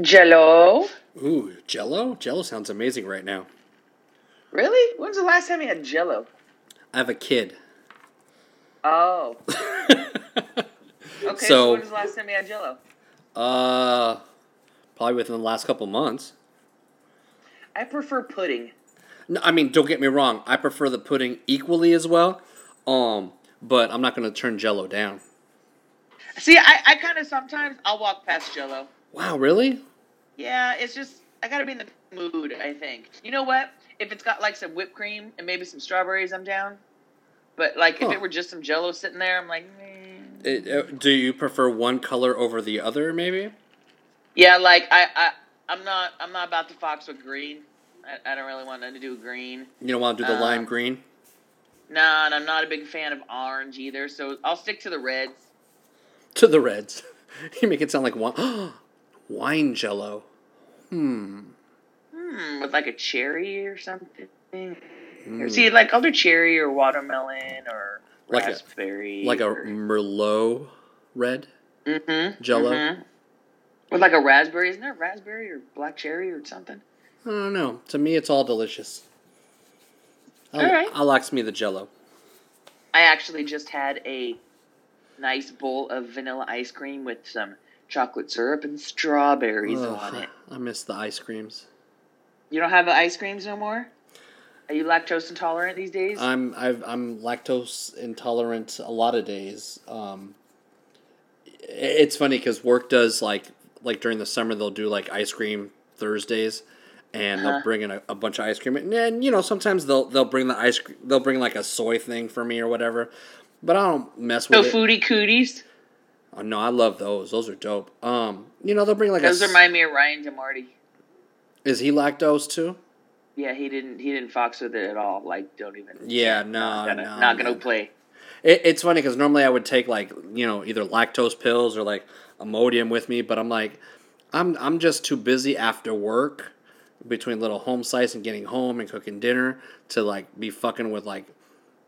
Jello. Ooh, Jello. Jello sounds amazing right now. Really? When's the last time you had Jello? I have a kid. Oh. Okay. So, So- when was the last time you had Jello? uh, probably within the last couple months. I prefer pudding. No, I mean, don't get me wrong. I prefer the pudding equally as well. Um, but I'm not going to turn Jello down. See, I, I kind of sometimes I'll walk past Jello. Wow, really? Yeah, it's just I gotta be in the mood. I think. You know what? If it's got like some whipped cream and maybe some strawberries, I'm down. But like if it were just some Jello sitting there, I'm like. It, uh, do you prefer one color over the other? Maybe. yeah, like I, I I'm not I'm not about to fox with green. I, I don't really want nothing to do with green. You don't want to do the Uh, lime green. Nah, and I'm not a big fan of orange either. So I'll stick to the reds. To the reds. you make it sound like wine. wine Jello. Hmm. Hmm, with like a cherry or something. Mm. See, like I'll cherry or watermelon or Like a- raspberry, Like a Merlot red. mm-hmm, Jell-O? With like a raspberry, isn't there raspberry or black cherry or something? I don't know. To me, it's all delicious. I'll, All right. I'll ask me the Jello. I actually just had a nice bowl of vanilla ice cream with some chocolate syrup and strawberries Ugh, on it. I miss the ice creams. You don't have the ice creams no more? Are you lactose intolerant these days? I'm I've, I'm lactose intolerant a lot of days. Um, it's funny because work does like like during the summer they'll do like ice cream Thursdays, and Uh-huh. they'll bring in a, a bunch of ice cream. And, and you know sometimes they'll they'll bring the ice cream they'll bring like a soy thing for me or whatever. But I don't mess so with it. foodie cooties. Oh, no, I love those. Those are dope. Um, you know they'll bring like Those a. remind me of Ryan DeMarty. Is he lactose too? Yeah, he didn't he didn't fox with it at all. Like, don't even. Yeah, no, not gonna, no, not gonna play. It, it's funny because normally I would take like you know either lactose pills or like Imodium with me, but I'm like, I'm I'm just too busy after work between little home sites and getting home and cooking dinner to like be fucking with like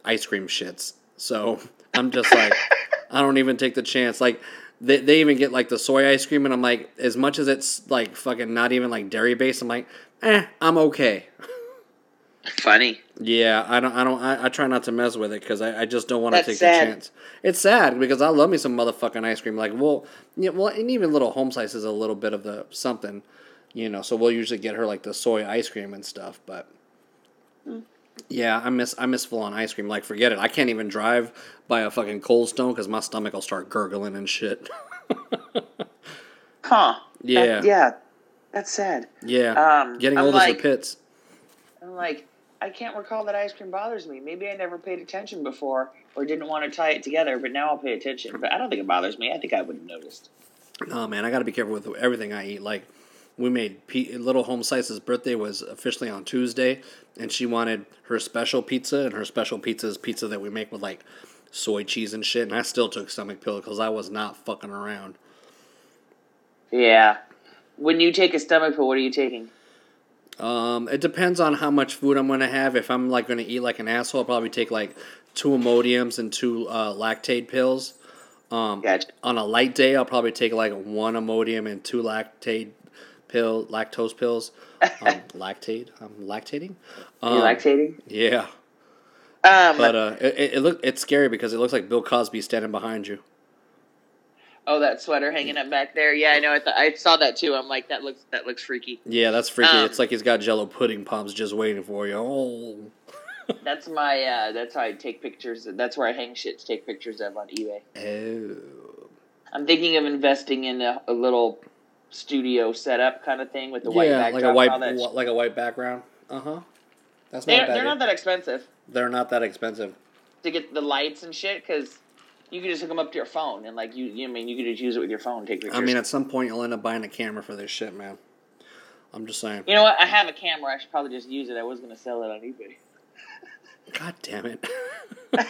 ice cream shits. So I'm just like, I don't even take the chance. Like they they even get like the soy ice cream, and I'm like, as much as it's like fucking not even like dairy based, I'm like, eh, I'm okay. Funny. Yeah, I don't. I don't. I, I try not to mess with it because I, I just don't want to take sad. the chance. It's sad because I love me some motherfucking ice cream. Like, well, yeah, well, and even little home slice is a little bit of the something, you know. So we'll usually get her like the soy ice cream and stuff. But Hmm. Yeah, I miss I miss full on ice cream. Like, forget it. I can't even drive by a fucking Cold Stone because my stomach will start gurgling and shit. Huh. Yeah. That- yeah. That's sad. yeah, Um, getting I'm old like, as the pits. I'm like, I can't recall that ice cream bothers me. Maybe I never paid attention before or didn't want to tie it together, but now I'll pay attention. But I don't think it bothers me. I think I would have noticed. Oh man, I got to be careful with everything I eat. Like, we made P- little home slice's birthday was officially on Tuesday, and she wanted her special pizza, and her special pizza is pizza that we make with like soy cheese and shit. And I still took stomach pill because I was not fucking around. Yeah. When you take a stomach pill, what are you taking? Um, it depends on how much food I'm gonna have. If I'm like gonna eat like an asshole, I'll probably take like two Imodiums and two uh, lactate pills. Um, Gotcha. on a light day, I'll probably take like one Imodium and two lactate pill lactose pills. Um, lactate, I'm lactating. you Um, lactating? Yeah, Um, but uh, it, it, look it's scary because it looks like Bill Cosby standing behind you. oh, that sweater hanging up back there. Yeah, I know. I, th- I saw that too. I'm like, that looks that looks freaky. Yeah, that's freaky. Um, it's like he's got Jello pudding pops just waiting for you. Oh, That's my. Uh, that's how I take pictures. That's where I hang shit to take pictures of on eBay. oh. I'm thinking of investing in a, a little studio setup kind of thing with the white yeah, backdrop. like a white, all that wh- like a white background. Uh huh. That's They're, not they're not that expensive They're not that expensive. to get the lights and shit because you can just hook them up to your phone and like you, you I mean you can just use it with your phone and take pictures. I mean, at some point you'll end up buying a camera for this shit, man. I'm just saying. you know what? I have a camera. I should probably just use it. I was gonna sell it on eBay. God damn it.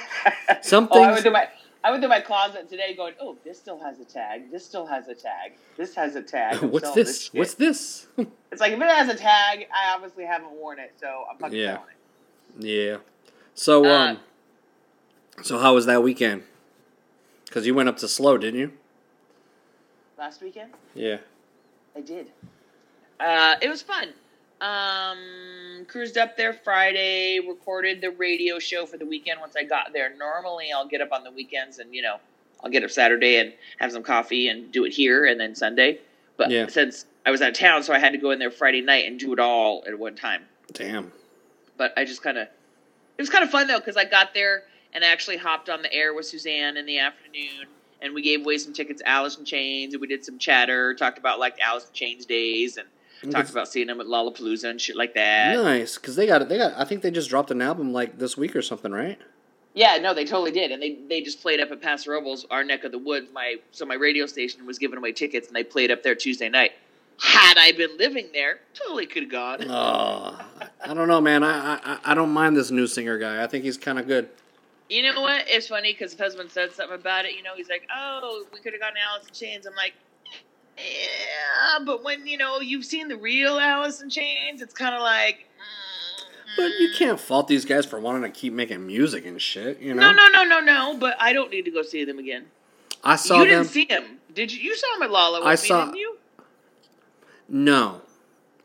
Some oh, I things- went through my I went through my closet today, going, "Oh, this still has a tag. This still has a tag. This has a tag." I'm What's selling this? What's this? It's like if it has a tag, I obviously haven't worn it, so I'm fucking Yeah. selling it. yeah. So, Uh, um, so how was that weekend? Because you went up to SLO, didn't you? Last weekend, Yeah. I I did. Uh, it was fun. Um, cruised up there Friday, recorded the radio show for the weekend once I got there. Normally, I'll get up on the weekends and, you know, I'll get up Saturday and have some coffee and do it here and then Sunday. But Yeah. since I was out of town, so I had to go in there Friday night and do it all at one time. Damn. But I just kind of, it was kind of fun though, because I got there and actually hopped on the air with Suzanne in the afternoon. And we gave away some tickets to Alice in Chains, and we did some chatter, talked about like Alice in Chains days, and talked about seeing them at Lollapalooza and shit like that. Nice, because they got it. they got. I think they just dropped an album like this week or something, right? Yeah, no, they totally did, and they they just played up at Paso Robles, our neck of the woods. My so my radio station was giving away tickets, and they played up there Tuesday night. Had I been living there, totally could have gone. Oh, I don't know, man. I, I I don't mind this new singer guy. I think he's kind of good. You know what? It's funny because husband said something about it. You know, he's like, "Oh, we could have gone to Alice in Chains." I'm like, "Yeah," but when you know you've seen the real Alice in Chains, it's kind of like. Mm-hmm. But you can't fault these guys for wanting to keep making music and shit. You know. No, no, no, no, no. But I don't need to go see them again. I saw you them. didn't see them, did you? You saw him at Lala I me, saw- didn't you? no,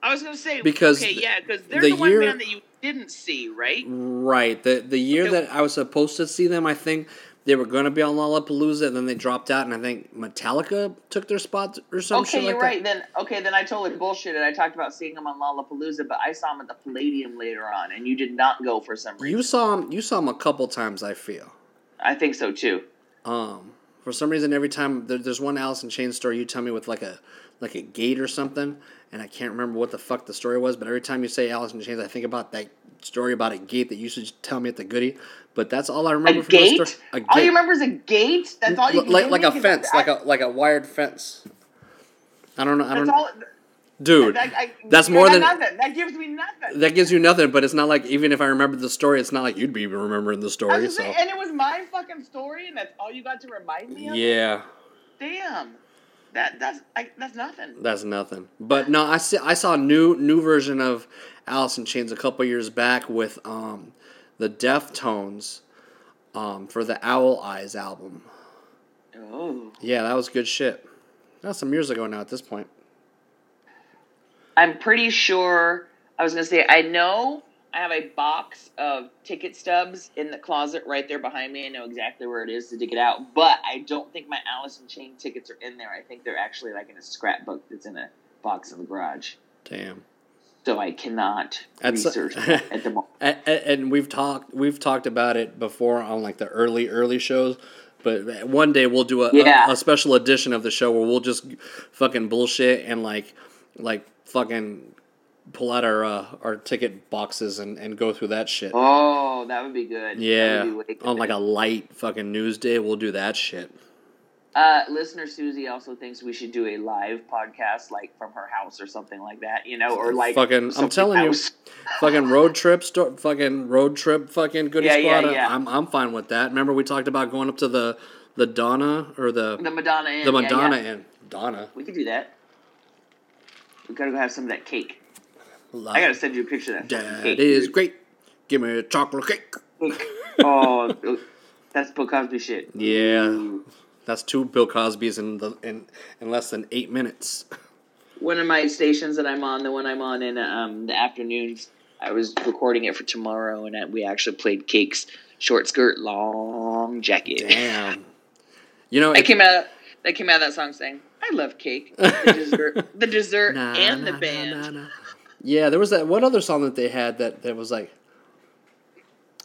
I was gonna say Because okay, the- yeah, because they're the the, one year- band that you didn't see, right? right. The the year Okay. that I was supposed to see them, I think they were going to be on Lollapalooza, and then they dropped out, and I think Metallica took their spot or something. Okay, you're like right. Then okay, then I totally bullshitted. I talked about seeing them on Lollapalooza, but I saw them at the Palladium later on, and you did not go for some reason. You saw him. You saw him a couple times. I feel. I think so too. Um, for some reason, every time there, there's one Alice in Chains story, you tell me with like a like a gate or something, and I can't remember what the fuck the story was. But every time you say Alice in Chains, I think about that story about a gate that you should tell me at the goodie. But that's all I remember A from the gate? story. A gate, All you remember is a gate. That's all you L- can like like a fence, I- like a like a wired fence. I don't know. I don't. all. dude, that, I, that's more than nothing. That gives me nothing. that gives you nothing. But it's not like even if I remember the story, it's not like you'd be remembering the story. So saying, and it was my fucking story, and that's all you got to remind me of. yeah. Damn. That that's I, that's nothing. That's nothing. But no, I see, I saw a new new version of Alice in Chains a couple years back with um, the Deftones um, for the Owl Eyes album. Oh. Yeah, that was good shit. That's some years ago now at this point. I'm pretty sure. I was gonna say I know I have a box of ticket stubs in the closet right there behind me. I know exactly where it is to dig it out, but I don't think my Alice in Chain tickets are in there. I think they're actually like in a scrapbook that's in a box in the garage. Damn. So I cannot That's- research at the moment. And, and we've talked we've talked about it before on like the early early shows. But one day we'll do a, Yeah. a, a special edition of the show where we'll just fucking bullshit and like like fucking pull out our uh, our ticket boxes and, and go through that shit. Oh, that would be good. Yeah, be good. on like a light fucking news day, we'll do that shit. Uh, listener Susie also thinks we should do a live podcast, like from her house or something like that, you know, or like Fucking- I'm telling you. fucking road trip, sto- fucking road trip, fucking goody Yeah, yeah, squad. yeah. I'm I'm fine with that. Remember we talked about going up to the the Donna or the the Madonna Inn. the Madonna yeah. Inn. Donna. We could do that. We gotta go have some of that cake. Love I gotta send you a picture of that. That cake, is dude. great. Give me a chocolate cake. Cake. oh, that's Bill Cosby shit. Yeah, Ooh. That's two Bill Cosby's in the in in less than eight minutes. One of my stations that I'm on, the one I'm on in um, the afternoons, I was recording it for tomorrow, and we actually played Cake's short skirt, long jacket. Damn. You know, I it- came out. I came out of that song saying, "I love cake, the dessert, the dessert, Na, and the na, na, band." na, na. Yeah, there was that one other song that they had that that was like,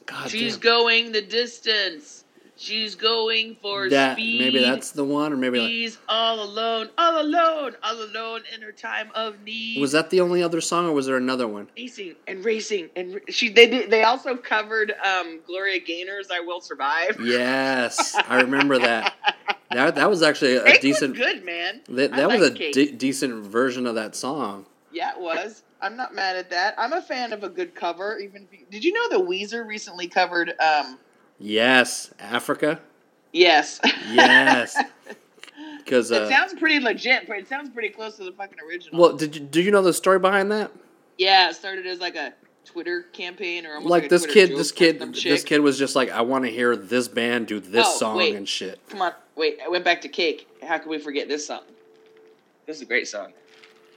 God She's damn. going the distance. She's going for that speed. maybe that's the one, or maybe like, She's all alone, all alone, all alone in her time of need. was that the only other song, or was there another one? racing and racing and she they did, they also covered um, Gloria Gaynor's "I Will Survive." Yes, I remember that. That that was actually a Cake decent. was good, man. That, that was like a de- decent version of that song. Yeah, it was. I'm not mad at that. I'm a fan of a good cover. Even if you, did you know that Weezer recently covered? um Yes, Africa. Yes. Yes, because it uh, sounds pretty legit, but it sounds pretty close to the fucking original. well, did you do you know the story behind that? yeah, it started as like a Twitter campaign or almost Like like, a this Twitter kid, this kid, this kid was just like, I want to hear this band do this Oh, song wait. and shit. Come on, wait. I went back to Cake. How can we forget this song? This is a great song.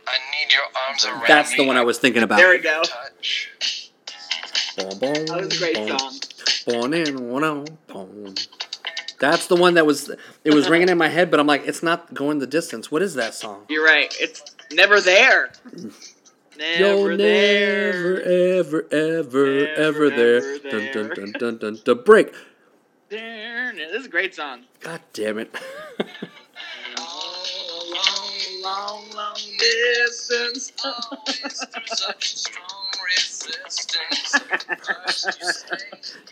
I need your arms around That's me. the one I was thinking about. There we go. Touch. Boom, boom, That was a great boom, song. boom, in, one, oh, boom. That's the one that was. It was ringing in my head, but I'm like, it's not going the distance. What is that song? You're right. It's never there. Never You're there. never, ever, ever, Never, ever there. ever Dun, dun, there. dun, dun, dun, dun, break. There. This is a great song. God damn it. Long, long, long distance. Always through such strong resistance. First you say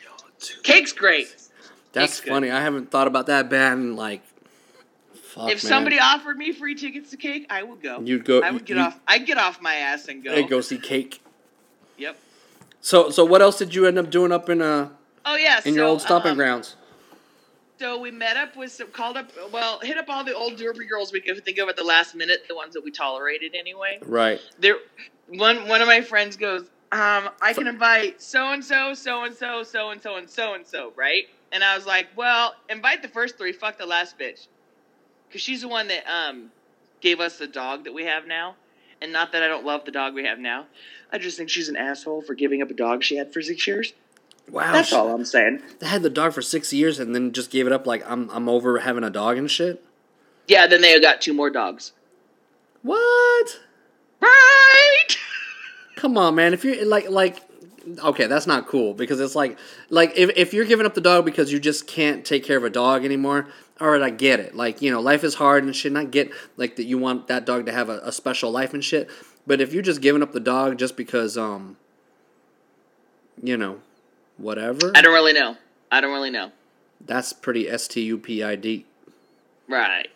you're too Cake's great. That's Cake's good. funny. I haven't thought about that band in like. Fuck, if man. somebody offered me free tickets to Cake, I would go. You'd go. I would get you- off. I'd get off my ass and go. Hey, go see Cake. Yep. So, so what else did you end up doing up in uh Oh yeah. in your old stomping um, grounds? So we met up with some called up. Well, hit up all the old Derby girls we could think of at the last minute, the ones that we tolerated anyway. Right. There, one one of my friends goes, um, I can invite so and so, so and so, so and so, and so and so, right? And I was like, well, invite the first three. Fuck the last bitch, because she's the one that um gave us the dog that we have now. And not that I don't love the dog we have now, I just think she's an asshole for giving up a dog she had for six years. Wow. That's she- all I'm saying. They had the dog for six years and then just gave it up. Like I'm, I'm over having a dog and shit. Yeah, then they got two more dogs. What? Right. Come on, man. If you're like, like, okay, that's not cool because it's like, like if if you're giving up the dog because you just can't take care of a dog anymore. All right, I get it. Like, you know, life is hard and shit. And I get like that you want that dog to have a, a special life and shit. But if you're just giving up the dog just because, um, you know, whatever, I don't really know. I don't really know. that's pretty S T U P I D. Right.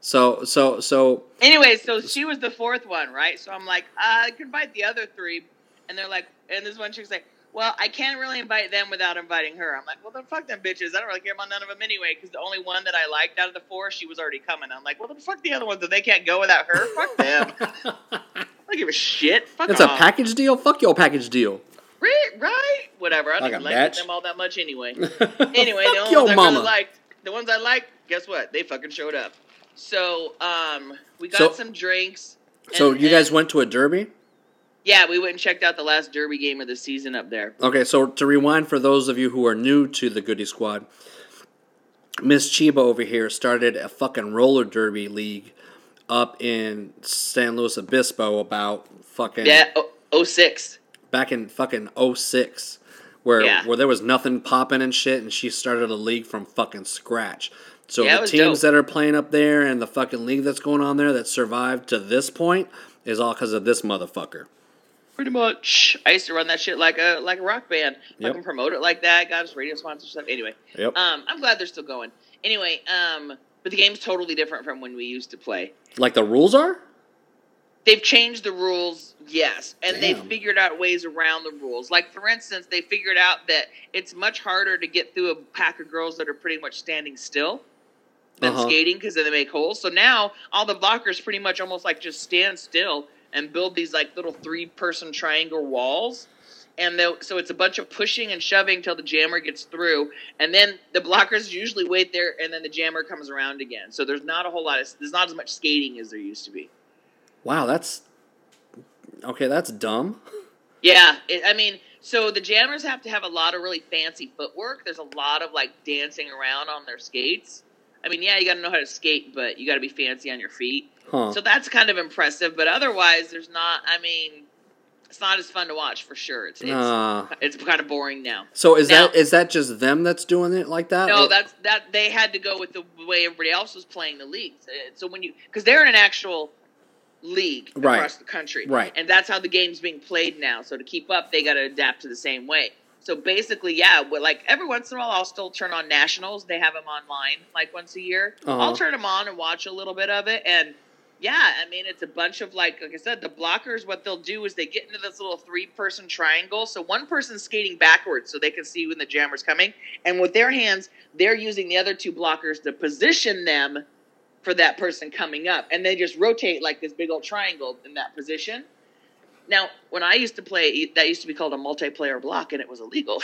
So, so, so, Anyway, so she was the fourth one, right? So I'm like, uh, I can invite the other three, and they're like, and this one chick's like, well, I can't really invite them without inviting her. I'm like, well, then fuck them bitches. I don't really care about none of them anyway, because the only one that I liked out of the four, she was already coming. I'm like, well, then fuck the other ones if they can't go without her. Fuck them. I don't give a shit. Fuck it's a package deal. Fuck your package deal. Right, right. Whatever. I don't Like even like match? them all that much anyway. anyway, the Fuck only your ones I mama. really liked, the ones I liked, guess what? They fucking showed up. So, um, we got So- some drinks. So you guys went to a derby? Yeah, we went and checked out the last Derby game of the season up there. Okay, so to rewind for those of you who are new to the Goody Squad, Miss Cheeba over here started a fucking roller derby league up in San Luis Obispo about fucking Yeah, oh, 06. back in fucking 06 where Yeah. where there was nothing popping and shit and she started a league from fucking scratch. So Yeah, the teams dope. that are playing up there and the fucking league that's going on there that survived to this point is all cuz of this motherfucker. Pretty much. I used to run that shit like a like a rock band. Yep. can promote it like that. Got us radio sponsor stuff. Anyway, Yep. um, I'm glad they're still going. Anyway, um, but the game's totally different from when we used to play. like the rules are? they've changed the rules, yes, and they've figured out ways around the rules. Like for instance, they figured out that it's much harder to get through a pack of girls that are pretty much standing still than Uh-huh. skating because then they make holes. So now all the blockers pretty much almost like just stand still and build these like little three-person triangle walls. And so it's a bunch of pushing and shoving till the jammer gets through, and then the blockers usually wait there, and then the jammer comes around again. So there's not a whole lot of there's not as much skating as there used to be. Wow, that's okay. That's dumb. Yeah, it, I mean, so the jammers have to have a lot of really fancy footwork. There's a lot of like dancing around on their skates. I mean, yeah, you got to know how to skate, but you got to be fancy on your feet. Huh? So that's kind of impressive. But otherwise, there's not. I mean, it's not as fun to watch for sure. It's it's, Uh, it's kind of boring now. so is Now- that is that just them that's doing it like that? No, Or- that's that they had to go with the way everybody else was playing the leagues. Uh, So when you because they're in an actual league Right. across the country, Right. And that's how the game's being played now. So to keep up, they got to adapt to the same way. So basically, yeah, like every once in a while, I'll still turn on nationals. They have them online like once a year. Uh-huh. I'll turn them on and watch a little bit of it, and yeah, I mean, it's a bunch of like, like I said, the blockers. What they'll do is they get into this little three-person triangle. So one person's skating backwards, so they can see when the jammer's coming, and with their hands, they're using the other two blockers to position them for that person coming up, and they just rotate like this big old triangle in that position. Now, when I used to play, that used to be called a multiplayer block, and it was illegal.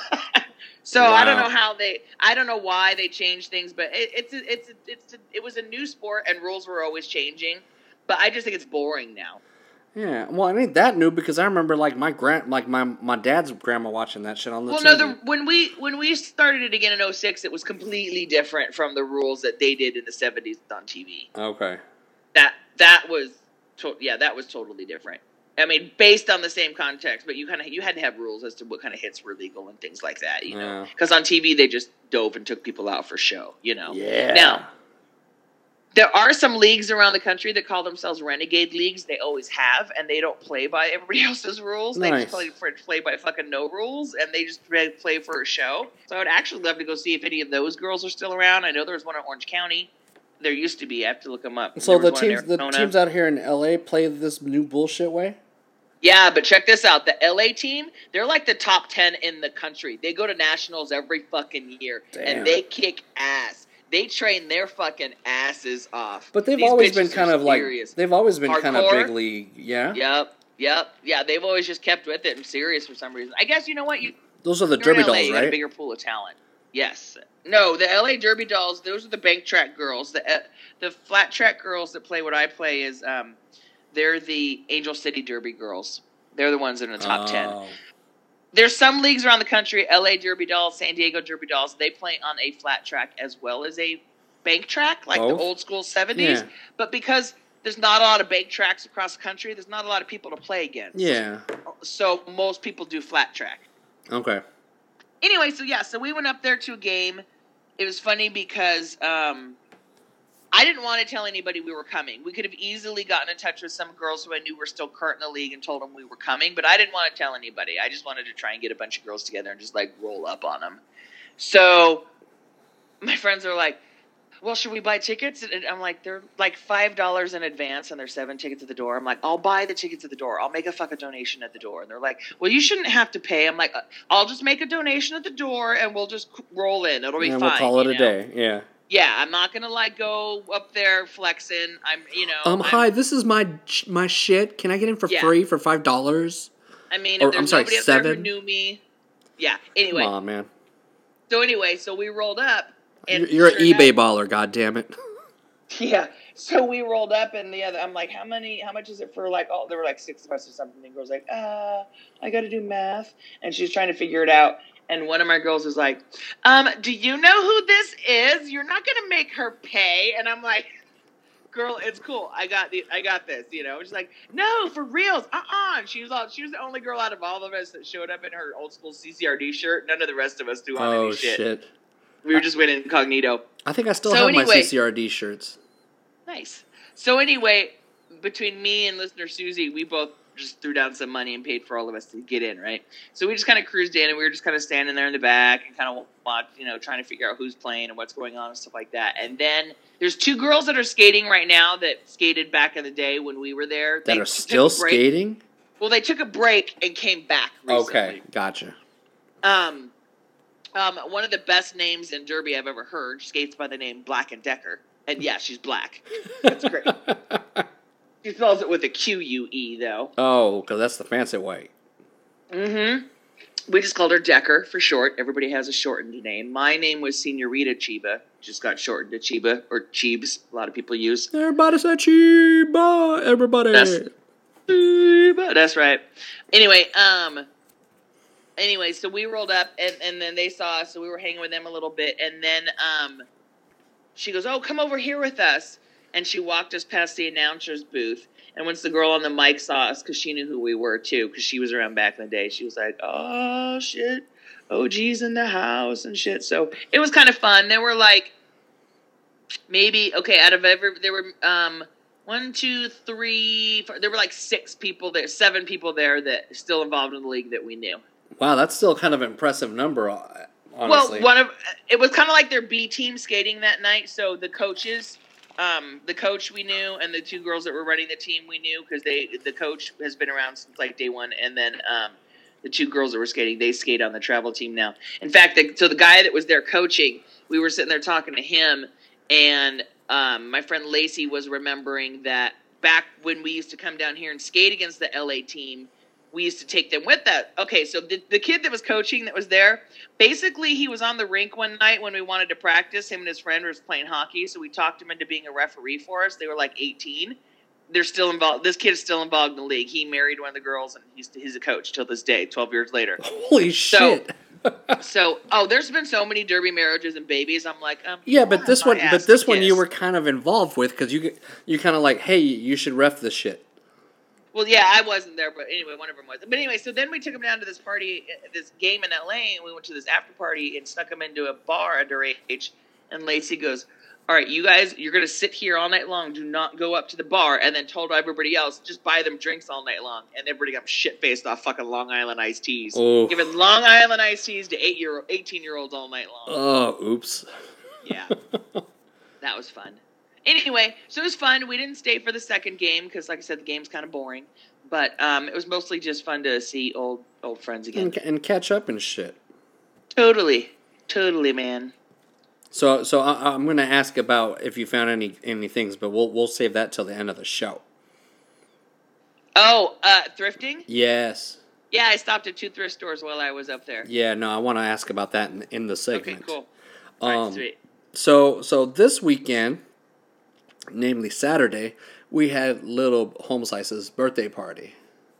so I don't know how they, I don't know why they changed things, but it, it's a, it's a, it's a, it was a new sport, and rules were always changing. but I just think it's boring now. Yeah, well, I ain't that new because I remember like my grand, like my my dad's grandma watching that shit on the Well, TV. no, the, when we when we started it again in 06, it was completely different from the rules that they did in the 70s on TV. okay. That that was to, yeah, that was totally different. I mean, based on the same context, but you kind of you had to have rules as to what kind of hits were legal and things like that, you know. Yeah. Because on TV they just dove and took people out for show, you know. Yeah. Now, there are some leagues around the country that call themselves renegade leagues. They always have, and they don't play by everybody else's rules. Nice. They just play, for, play by fucking no rules, and they just play, play for a show. So I would actually love to go see if any of those girls are still around. I know there was one in Orange County. There used to be. I have to look them up. So the was one in teams, the teams out here in LA play this new bullshit way. Yeah, but check this out. The LA team, they're like the top 10 in the country. They go to nationals every fucking year Damn. and they kick ass. They train their fucking asses off. But they've These always been kind of like they've always been kind of big league. Yeah. Yep, yep. Yeah, they've always just kept with it and serious for some reason. I guess you know what? You, Those are the Derby LA, dolls, you got a right? bigger pool of talent. Yes. No, the LA Derby dolls, those are the bank track girls. The uh, the flat track girls that play what I play is um they're the Angel City Derby girls. They're the ones that are in the top 10. Oh. there's some leagues around the country la derby dolls san diego derby dolls they play on a flat track as well as a bank track like Both? the old school 70s Yeah. but because there's not a lot of bank tracks across the country there's not a lot of people to play against Yeah. so most people do flat track Okay. anyway so yeah so we went up there to a game it was funny because um I didn't want to tell anybody we were coming. We could have easily gotten in touch with some girls who I knew were still current in the league and told them we were coming, but I didn't want to tell anybody. I just wanted to try and get a bunch of girls together and just like roll up on them. So my friends are like, "Well, should we buy tickets?" And I'm like, "They're like five dollars in advance, and there's seven tickets at the door." I'm like, "I'll buy the tickets at the door. I'll make a fucking donation at the door." And they're like, "Well, you shouldn't have to pay." I'm like, "Uh, "I'll just make a donation at the door, and we'll just roll in. It'll be and fine." we'll call it a know? day. Yeah. Yeah, I'm not gonna like go up there flexing. I'm, you know, Um. I'm- Hi. This is my my shit. Can I get in for Yeah. free for five dollars? I mean, or, if I'm sorry, nobody up there who seven? knew me, yeah. Anyway, Come on, man. so anyway, so we rolled up. You're, you're an eBay baller. God damn it. Yeah. So we rolled up, and the other, I'm like, how many? How much is it for? Like, oh, there were like six of us or something. And the girl's like, uh, I got to do math, and she's trying to figure it out. And one of my girls is like, um, do you know who this is? You're not gonna make her pay. And I'm like, girl, it's cool. I got the, I got this. You know. She's like, no, for reals. Uh uh And she was all, she was the only girl out of all of us that showed up in her old school CCRD shirt. None of the rest of us do on Oh any shit. shit. We were just went incognito. I think I still So have my CCRD shirts. Nice. So anyway, between me and listener Susie, we both just threw down some money and paid for all of us to get in, right? So we just kind of cruised in, and we were just kind of standing there in the back and kind of watch, you know, trying to figure out who's playing and what's going on and stuff like that. And then there's two girls that are skating right now that skated back in the day when we were there. That They are still skating. Well, they took a break and came back. Recently. Okay, gotcha. Um, um, one of the best names in Derby I've ever heard skates by the name Black and Decker, and yeah, she's black. That's great. She spells it with a Q U E though. oh, because that's the fancy way. Mm-hmm. We just called her Decker for short. Everybody has a shortened name. My name was Senorita Cheeba. Just got shortened to Cheeba or Cheebs. A lot of people use. Everybody say Cheeba. Everybody. That's- Cheeba. That's right. Anyway, um. Anyway, so we rolled up and, and then they saw us, so we were hanging with them a little bit, and then um, she goes, "Oh, come over here with us," and she walked us past the announcer's booth. And once the girl on the mic saw us, because she knew who we were too, because she was around back in the day, she was like, "Oh shit, OG's in the house and shit." So it was kind of fun. There were like maybe okay out of every there were um one two three four, there were like six people there, seven people there that still involved in the league that we knew. Wow, that's still kind of an impressive number. uh, Honestly. Well, one of it was kind of like their B team skating that night. So the coaches, um, the coach we knew, and the two girls that were running the team we knew because they the coach has been around since like day one, and then um, the two girls that were skating they skate on the travel team now. In fact, the, so the guy that was there coaching, we were sitting there talking to him, and um, my friend Lacey was remembering that back when we used to come down here and skate against the LA team we used to take them with that. Okay, so the, the kid that was coaching that was there, basically he was on the rink one night when we wanted to practice. Him and his friend was playing hockey, so we talked him into being a referee for us. They were like 18. they're still involved. This kid's still involved in the league. He married one of the girls, and he's he's a coach till this day. Twelve years later. Holy shit! So, oh, there's been so many derby marriages and babies. I'm like, um, yeah, but this one, but this one, you were kind of involved with because you you kind of like, hey, you should ref this shit. Well, yeah, I wasn't there, but anyway, one of them was. But anyway, so then we took him down to this party, this game in LA, and we went to this after party and snuck him into a bar underage. And Lacey goes, "All right, you guys, you're gonna sit here all night long. Do not go up to the bar." And then told everybody else, just buy them drinks all night long. And everybody got shit faced off fucking Long Island iced teas, Oh. giving Long Island iced teas to eight year, eighteen year olds all night long. Oh, oops. Yeah. that was fun. Anyway, so it was fun. We didn't stay for the second game because, like I said, the game's kind of boring. But um, it was mostly just fun to see old old friends again. and, and catch up and shit. Totally, totally, man. So, so I, I'm gonna ask about if you found any any things, but we'll we'll save that till the end of the show. Oh, uh, thrifting? Yes. Yeah, I stopped at two thrift stores while I was up there. Yeah. No, I want to ask about that in, in the Okay, segment. cool. All right, Um, sweet. So, so this weekend, namely Saturday, we had little home slices birthday party.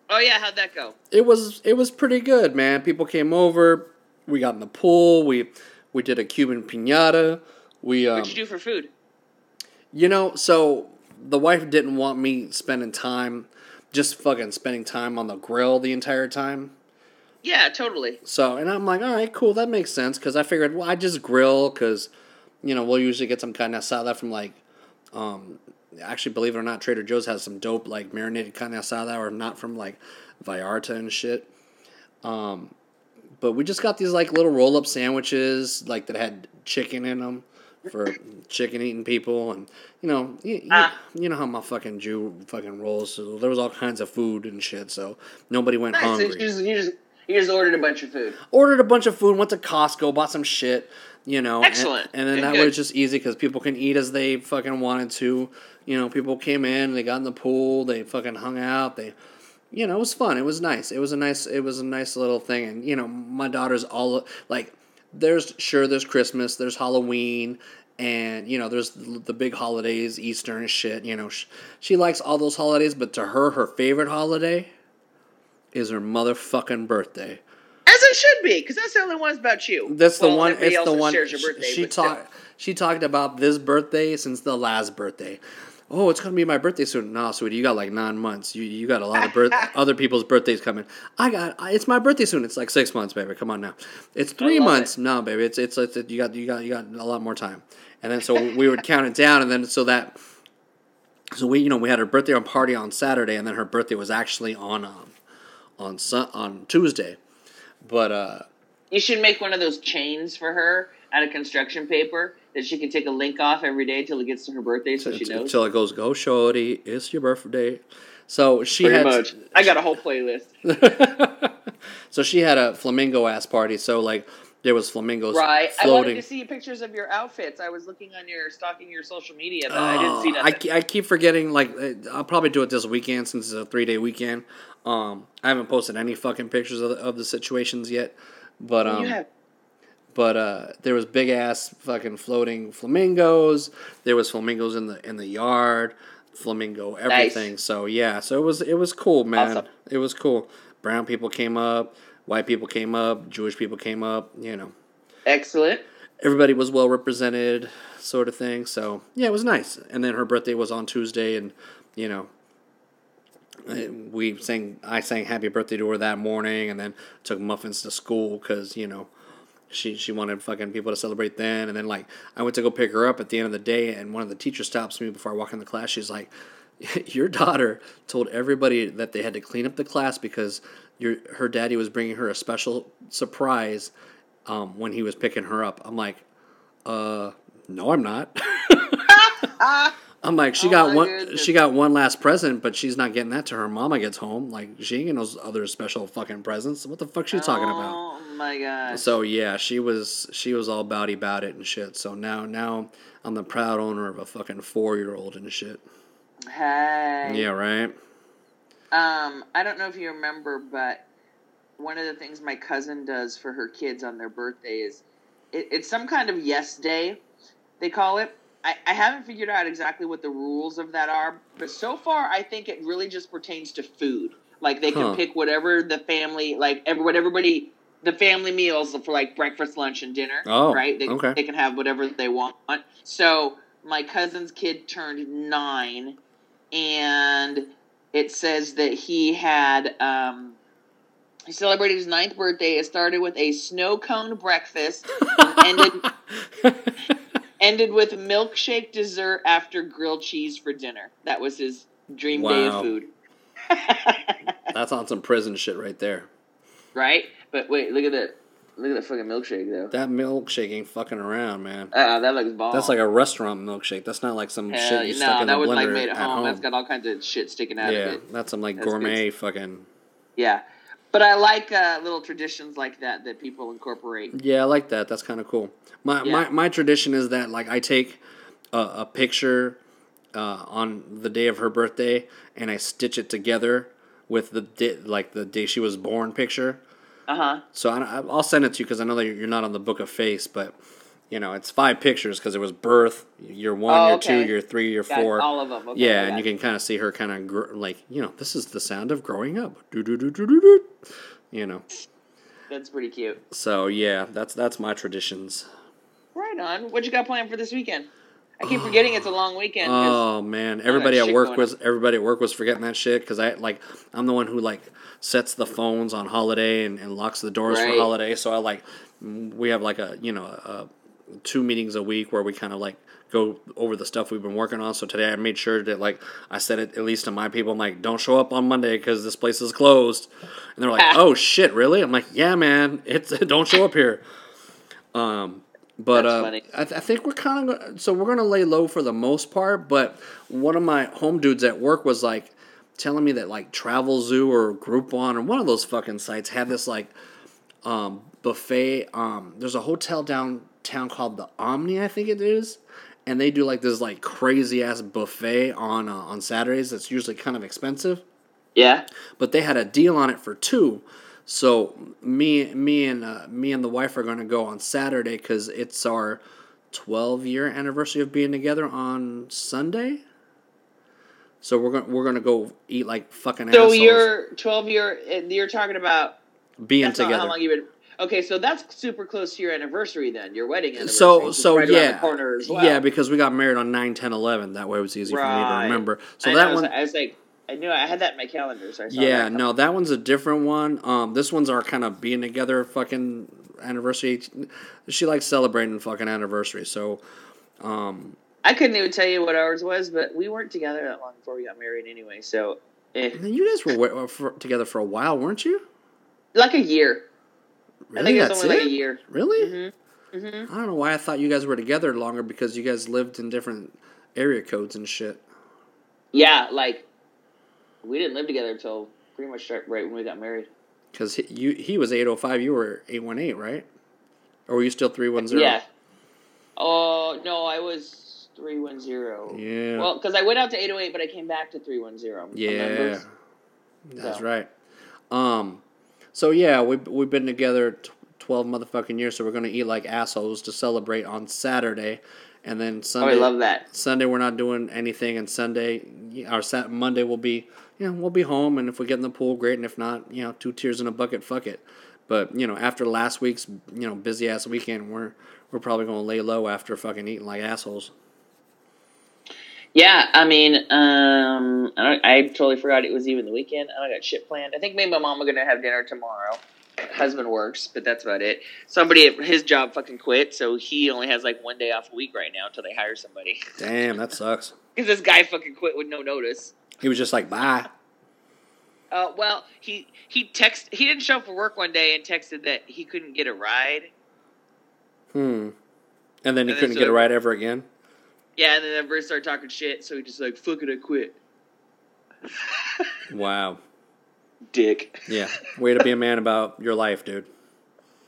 Oh yeah, how'd that go? It was it was pretty good, man. People came over. We got in the pool. We we did a Cuban pinata. We um, What'd you do for food? You know, so the wife didn't want me spending time, just fucking spending time on the grill the entire time. Yeah, totally. So, and I'm like, all right, cool, that makes sense. Because I figured, well, I just grill because, you know, we'll usually get some kind of salad from like, um, actually, believe it or not, Trader Joe's has some dope like marinated of salad, or not from like Vallarta and shit. Um, but we just got these like little roll up sandwiches like that had chicken in them for chicken eating people, and you know, you, you, Ah. you know how my fucking Jew fucking rolls. So there was all kinds of food and shit. So nobody went Nice. Hungry you just, you just you just ordered a bunch of food. ordered a bunch of food, went to Costco, bought some shit, you know. and- And, then Good, that good. was just easy because people can eat as they fucking wanted to. You know, people came in, they got in the pool, they fucking hung out, they. You know, it was fun. It was nice. It was a nice. It was a nice little thing, and you know, my daughter's all like, there's sure there's Christmas, there's Halloween, and you know, there's the big holidays, Easter and shit. You know, she, she likes all those holidays, but to her, her favorite holiday is her motherfucking birthday. As it should be, because that's the only one's about you. That's the Well, one. It's the one. Shares your birthday, she talked. She talked about this birthday since the last birthday. Oh, it's gonna be my birthday soon. Nah, sweetie, you got like nine months. You you got a lot of birth other people's birthdays coming. I got. It's my birthday soon. It's like six months, baby. Come on now. It's three months. No, baby. It's, it's it's you got you got you got a lot more time. And then so we would count it down, and then so that. So we, you know, we had her birthday on party on Saturday, and then her birthday was actually on um, on Sun on Tuesday, but uh, You should make one of those chains for her out of construction paper that she can take a link off every day till it gets to her birthday, so she knows. until it goes, go shorty, it's your birthday. So she Pretty had, much. I got a whole playlist. so she had a flamingo ass party. So like there was flamingos Right. I wanted floating. to see pictures of your outfits. I was looking on your stalking your social media, but I didn't see Oh, I, I keep forgetting. Like uh, I'll probably do it this weekend since it's a three day weekend. Um, I haven't posted any fucking pictures of the, of the situations yet, but um, you have but uh, there was big ass fucking floating flamingos. There was flamingos in the in the yard, flamingo everything. So yeah, so it was it was cool, man. Awesome. It was cool. Brown people came up, white people came up, Jewish people came up. You know, excellent. everybody was well represented, sort of thing. So yeah, it was nice. And then her birthday was on Tuesday, and you know. We sang. I sang "Happy Birthday" to her that morning, and then took muffins to school because you know she she wanted fucking people to celebrate then and then like I went to go pick her up at the end of the day and one of the teachers stops me before I walk in the class she's like your daughter told everybody that they had to clean up the class because your her daddy was bringing her a special surprise um, when he was picking her up I'm like uh no I'm not I'm like she Oh got one goodness. she got one last present but she's not getting that to her mama gets home like she ain't getting those other special fucking presents what the fuck she talking about Oh my god. so yeah, she was she was all bowdy about it and shit. So now now I'm the proud owner of a fucking four year old and shit. Hey. Yeah, right. Um, I don't know if you remember, but one of the things my cousin does for her kids on their birthday is it, it's some kind of yes day, they call it, I, I haven't figured out exactly what the rules of that are, but so far I think it really just pertains to food. Like they can Huh. pick whatever the family like every what everybody the family meals for like breakfast, lunch, and dinner. Oh, right. They, okay. they can have whatever they want. So my cousin's kid turned nine, and it says that he had um, he celebrated his ninth birthday. It started with a snow cone breakfast and ended ended with milkshake dessert after grilled cheese for dinner. That was his dream day of food. That's on some prison shit right there. right? But wait, look at that. Look at that fucking milkshake though. That milkshake ain't fucking around, man. Uh, that looks bomb. That's like a restaurant milkshake. That's not like some Hell, shit you no, stuck in the was blender like made at, at home. home. That's got all kinds of shit sticking out yeah, of it. that's some like That's gourmet fucking. Yeah, but I like uh, little traditions like that that people incorporate. Yeah, I like that. That's kind of cool. My Yeah. my my tradition is that like I take a, a picture uh, on the day of her birthday and I stitch it together with the di- like the day she was born picture. Uh huh. So I, I'll send it to you because I know that you're not on the book of face, but you know it's five pictures because it was birth, year one, Oh, year okay. two, year three, year Got four. all of them. Okay, yeah, and you can kind of see her kind of gr- like you know this is the sound of growing up. Do do do do do do. You know. That's pretty cute. So yeah, that's that's my traditions. Right on. What you got planned for this weekend? I keep forgetting it's a long weekend. Oh man, everybody at work was everybody at work was forgetting that shit because I like I'm the one who like sets the phones on holiday and, and locks the doors for holiday. So I like we have like a you know a, two meetings a week where we kind of like go over the stuff we've been working on. So today I made sure that like I said it at least to my people. I'm like, don't show up on Monday because this place is closed. And they're like, oh shit, really? I'm like, yeah, man, it's don't show up here. Um, but uh. I, th- I think we're kind of so we're gonna lay low for the most part. But one of my home dudes at work was like telling me that like Travelzoo or Groupon or one of those fucking sites had this like um, buffet. Um, there's a hotel downtown called the Omni, I think it is, and they do like this like crazy ass buffet on uh, on Saturdays. That's usually kind of expensive yeah. but they had a deal on it for two. So me, me and uh, me and the wife are going to go on Saturday because it's our twelve year anniversary of being together on Sunday. So we're going we're gonna go eat like fucking So assholes. you're 12 year. You're talking about being together. how long you've been. Okay, so that's super close to your anniversary then, your wedding anniversary. so so right yeah the corner as well. yeah because we got married on 9 10 11 that way it was easy for me to remember so I that know, one I was like, I knew I had that in my calendar, so I saw Yeah, that. no, that one's a different one. Um, this one's our kind of being together fucking anniversary. She likes celebrating fucking anniversary. So, um, I couldn't even tell you what ours was, but we weren't together that long before we got married anyway. So, eh. you guys were for, together for a while, weren't you? like a year. Really? I think it was only it? like a year. Really? hmm hmm I don't know why I thought you guys were together longer because you guys lived in different area codes and shit. Yeah, like we didn't live together until pretty much right right when we got married. Because he, you, he was 805, you were 818, right? Or were you still 310? Yeah. Oh no, I was three one zero. Yeah. Well, because I went out to eight oh eight, but I came back to three one zero. Yeah, that's right. Um, so yeah, we we've been together t- twelve motherfucking years, so we're gonna eat like assholes to celebrate on Saturday, and then Sunday. Oh. I love that. Sunday we're not doing anything, and Sunday, our Monday will be, you know, we'll be home, and if we get in the pool, great, and if not, you know, two tears in a bucket, fuck it. But you know, after last week's, you know, busy ass weekend, we're we're probably gonna lay low after fucking eating like assholes. Yeah, I mean, um, I, don't, I totally forgot it was even the weekend. I don't got shit planned. I think me and my mom are gonna have dinner tomorrow. Husband works, but that's about it. Somebody at his job fucking quit, so he only has like one day off a week right now until they hire somebody. Damn, that sucks. Because this guy fucking quit with no notice. He was just like, bye. Uh, well, he he text he didn't show up for work one day and texted that he couldn't get a ride. Hmm. And then he And couldn't so- get a ride ever again. Yeah, and then everybody started talking shit, so he just like fuck it, I quit. Wow. Dick. Yeah. Way to be a man about your life, dude.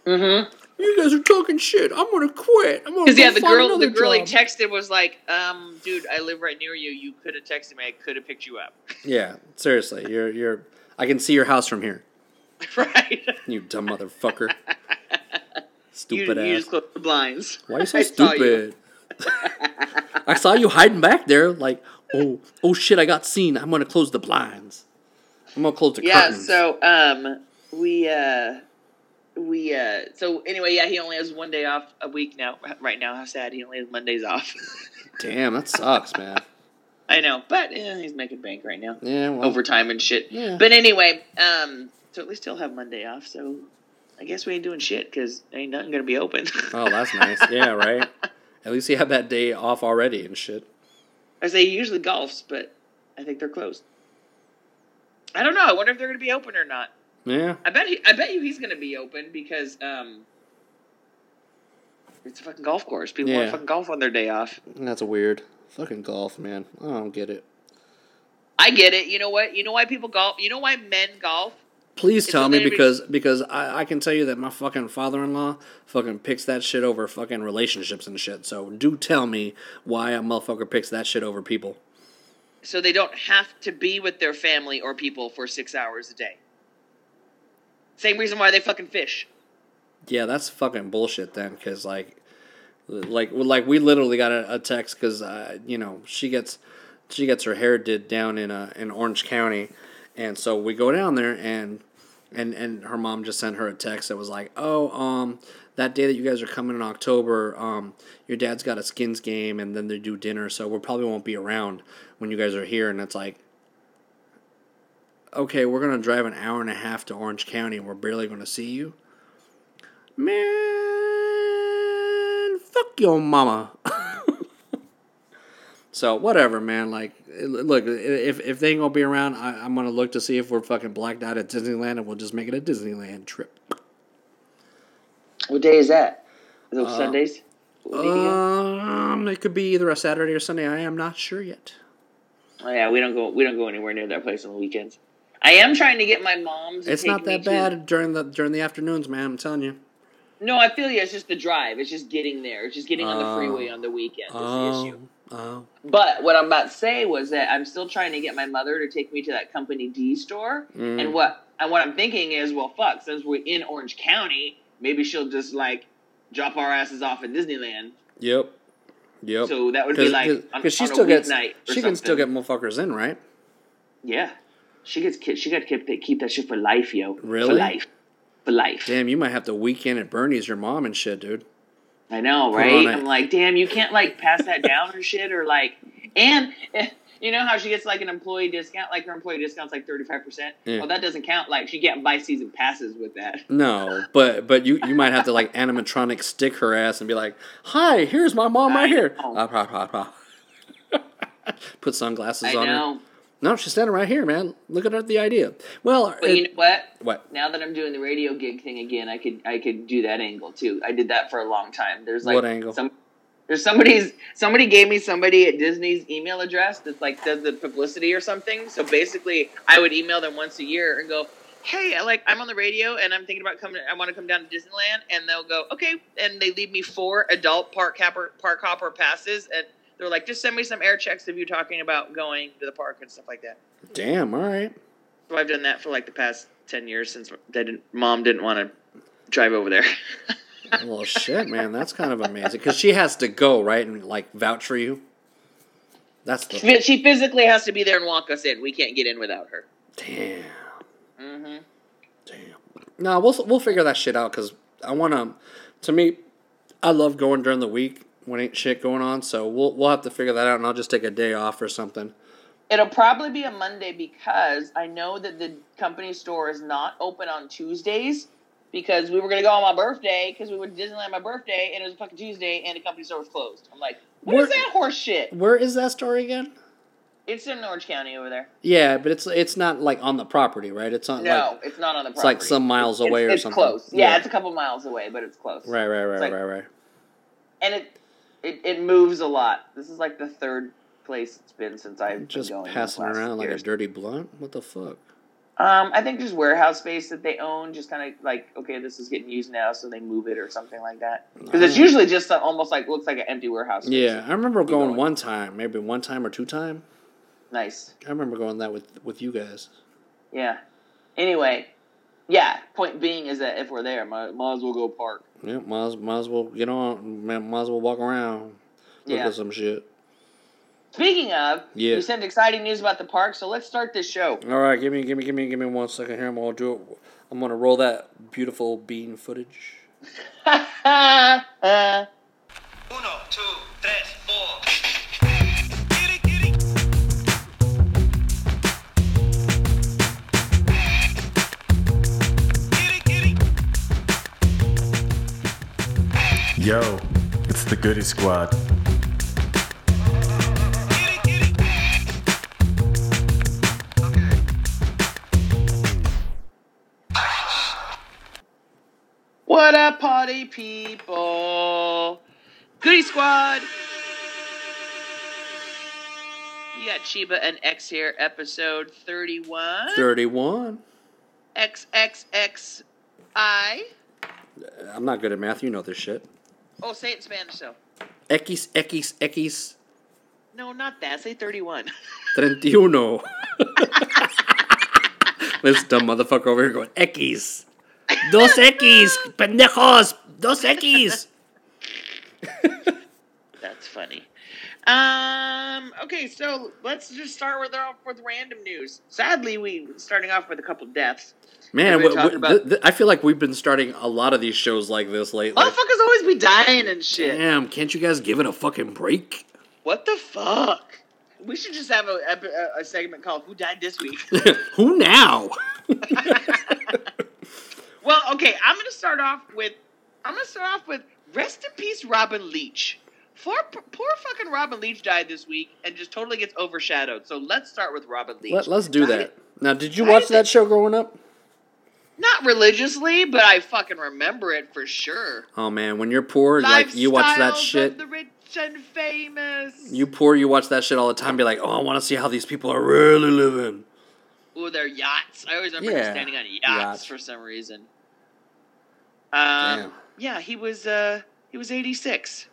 Mm-hmm. You guys are talking shit. I'm gonna quit. I'm gonna Because yeah, the find girl the another girl he texted was like, um, dude, I live right near you. You could have texted me. I could have picked you up. Yeah, seriously. You're you're. I can see your house from here. right. You dumb motherfucker. Stupid you ass. just closed the blinds. Why are you so I saw you. stupid? I saw you hiding back there. Like, oh, oh shit, I got seen. I'm gonna close the blinds. I'm gonna close the yeah. curtains. Yeah. So um, we uh, we uh, so anyway, yeah. He only has one day off a week now. Right now, how sad. He only has Mondays off. Damn, that sucks, man. I know, but eh, he's making bank right now, Yeah, well, overtime and shit. Yeah. But anyway, um, so at least he'll have Monday off. So I guess we ain't doing shit because ain't nothing gonna be open. Oh, that's nice. Yeah, right. At least he had that day off already and shit. I say he usually golfs, but I think they're closed. I don't know. I wonder if they're gonna be open or not. Yeah. I bet he, I bet you he's gonna be open because um, it's a fucking golf course. People want to fucking golf on their day off. That's a weird. Fucking golf, man. I don't get it. I get it. You know what? You know why people golf? You know why men golf? Please It's tell me because because I, I can tell you that my fucking father in law fucking picks that shit over fucking relationships and shit. So do tell me why a motherfucker picks that shit over people. So they don't have to be with their family or people for six hours a day. Same reason why they fucking fish. Yeah, that's fucking bullshit then, because like, like, like we literally got a, a text because uh, you know she gets she gets her hair did down in uh, in Orange County, and so we go down there and and and her mom just sent her a text that was like, oh, um, that day that you guys are coming in October, um, your dad's got a skins game and then they do dinner, so we probably won't be around when you guys are here, and it's like. Okay, we're gonna drive an hour and a half to Orange County, and we're barely gonna see you. Man, fuck your mama. so whatever, man. Like, look, if if they ain't gonna be around, I, I'm gonna look to see if we're fucking blacked out at Disneyland, and we'll just make it a Disneyland trip. What day is that? Is it Uh, Sundays? Um, it could be either a Saturday or Sunday. I am not sure yet. oh yeah, we don't go. We don't go anywhere near that place on the weekends. I am trying to get my mom. To It's not that to- bad during the during the afternoons, man. I'm telling you. No, I feel you. It's just the drive. It's just getting there. It's just getting on the Oh. freeway on the weekend. Is the Oh, issue. oh, But what I'm about to say was that I'm still trying to get my mother to take me to that Company D store. Mm. And what and what I'm thinking is, well, fuck, since we're in Orange County, maybe she'll just like drop our asses off at Disneyland. yep, yep. So that would be like because she still gets she can still get motherfuckers in, right? yeah. She gets ki- she got to keep keep that shit for life, yo. Really? For life. For life. Damn, you might have to weekend at Bernie's your mom and shit, dude. I know, right? I'm like, damn, you can't like pass that down or shit, or like, and you know how she gets like an employee discount, like her employee discount's like thirty five percent. Yeah. Well, that doesn't count. Like she can't buy season passes with that. No, but but you you might have to like animatronic stick her ass and be like, "Hi, here's my mom right I here." know. Ah. Put sunglasses I on her. No, she's standing right here, man. Look at her, the idea. Well, it- you know what? what? Now that I'm doing the radio gig thing again, I could I could do that angle too. I did that for a long time. There's like What angle? some. There's somebody's somebody gave me somebody at Disney's email address that's like does the publicity or something. So basically, I would email them once a year and go, "Hey, I like I'm on the radio and I'm thinking about coming. I want to come down to Disneyland." And they'll go, "Okay," and they leave me four adult park hopper park hopper passes, and they're like, "Just send me some air checks of you talking about going to the park and stuff like that." Damn. All right. So I've done that for like the past ten years since they didn't, mom didn't want to drive over there. Well, shit, man. That's kind of amazing because she has to go right and like vouch for you. That's the Phy- she physically has to be there and walk us in. We can't get in without her. damn. Mm-hmm. Damn. No, we'll we'll figure that shit out because I want to. To me, I love going during the week when ain't shit going on. So we'll we'll have to figure that out, and I'll just take a day off or something. It'll probably be a Monday because I know that the company store is not open on Tuesdays because we were going to go on my birthday because we went to Disneyland my birthday and it was a fucking Tuesday and the company store was closed. I'm like, what is Where- that horse shit? Where is that store again? It's in Orange County over there. Yeah, but it's it's not like on the property, right? It's not No, like it's not on the property. it's like some miles It's- away or it's something. It's close. Yeah, Yeah. it's a couple miles away, but it's close. right, right, right, like- right, right. and it, it it moves a lot. This is like the third place it's been since I've Just been going. passing in the last around like a dirty blunt. What the fuck? Um, I think just warehouse space that they own, just kind of like okay, this is getting used now, so they move it or something like that. Because it's usually just a, almost like looks like an empty warehouse. Space. Yeah, I remember going going. one time, maybe one time or two time. nice. I remember going that with with you guys. Yeah. Anyway, yeah. Point being is that if we're there, might, might as well go park. Yeah, might as, might as well get on. Might as well walk around, look Yeah. at some shit. Speaking of, Yeah. we sent exciting news about the park, so let's start this show. All right, give me, give me, give me, give me one second here. I'm gonna do it. I'm gonna roll that beautiful bean footage. uh, Uno, two, tres, four. Yo, it's the Goody Squad. what up, party people? Goody Squad. You got Cheeba and X here, episode 31. Thirty-one. XXXI. I'm not good at math. You know this shit. Oh, say it in Spanish, though. X X X No, not that. Say 31. treinta This dumb motherfucker over here going X. Dos X, pendejos, dos X. That's funny. Um. Okay, so let's just start with off with random news. Sadly, we starting off with a couple deaths. Man, We've w- w- about- th- th- I feel like we've been starting a lot of these shows like this lately. Motherfuckers always be dying and shit. Damn, can't you guys give it a fucking break? What the fuck? We should just have a, a, a segment called "Who Died This Week." Who now? well, okay, I'm gonna start off with I'm gonna start off with rest in peace, Robin Leach. Poor, poor fucking Robin Leach died this week and just totally gets overshadowed. So let's start with Robin Leach. Let, us do Died- that. Now, did you Died watch it- that show growing up? Not religiously, but I fucking remember it for sure. Oh man, when you're poor, like you watch that shit. The rich and famous. You poor, you watch that shit all the time. Be like, oh, I want to see how these people are really living. Ooh, their yachts. I always remember Yeah, him standing on yachts, yachts. for some reason. Um, Damn. yeah, he was. Uh, he was eighty six.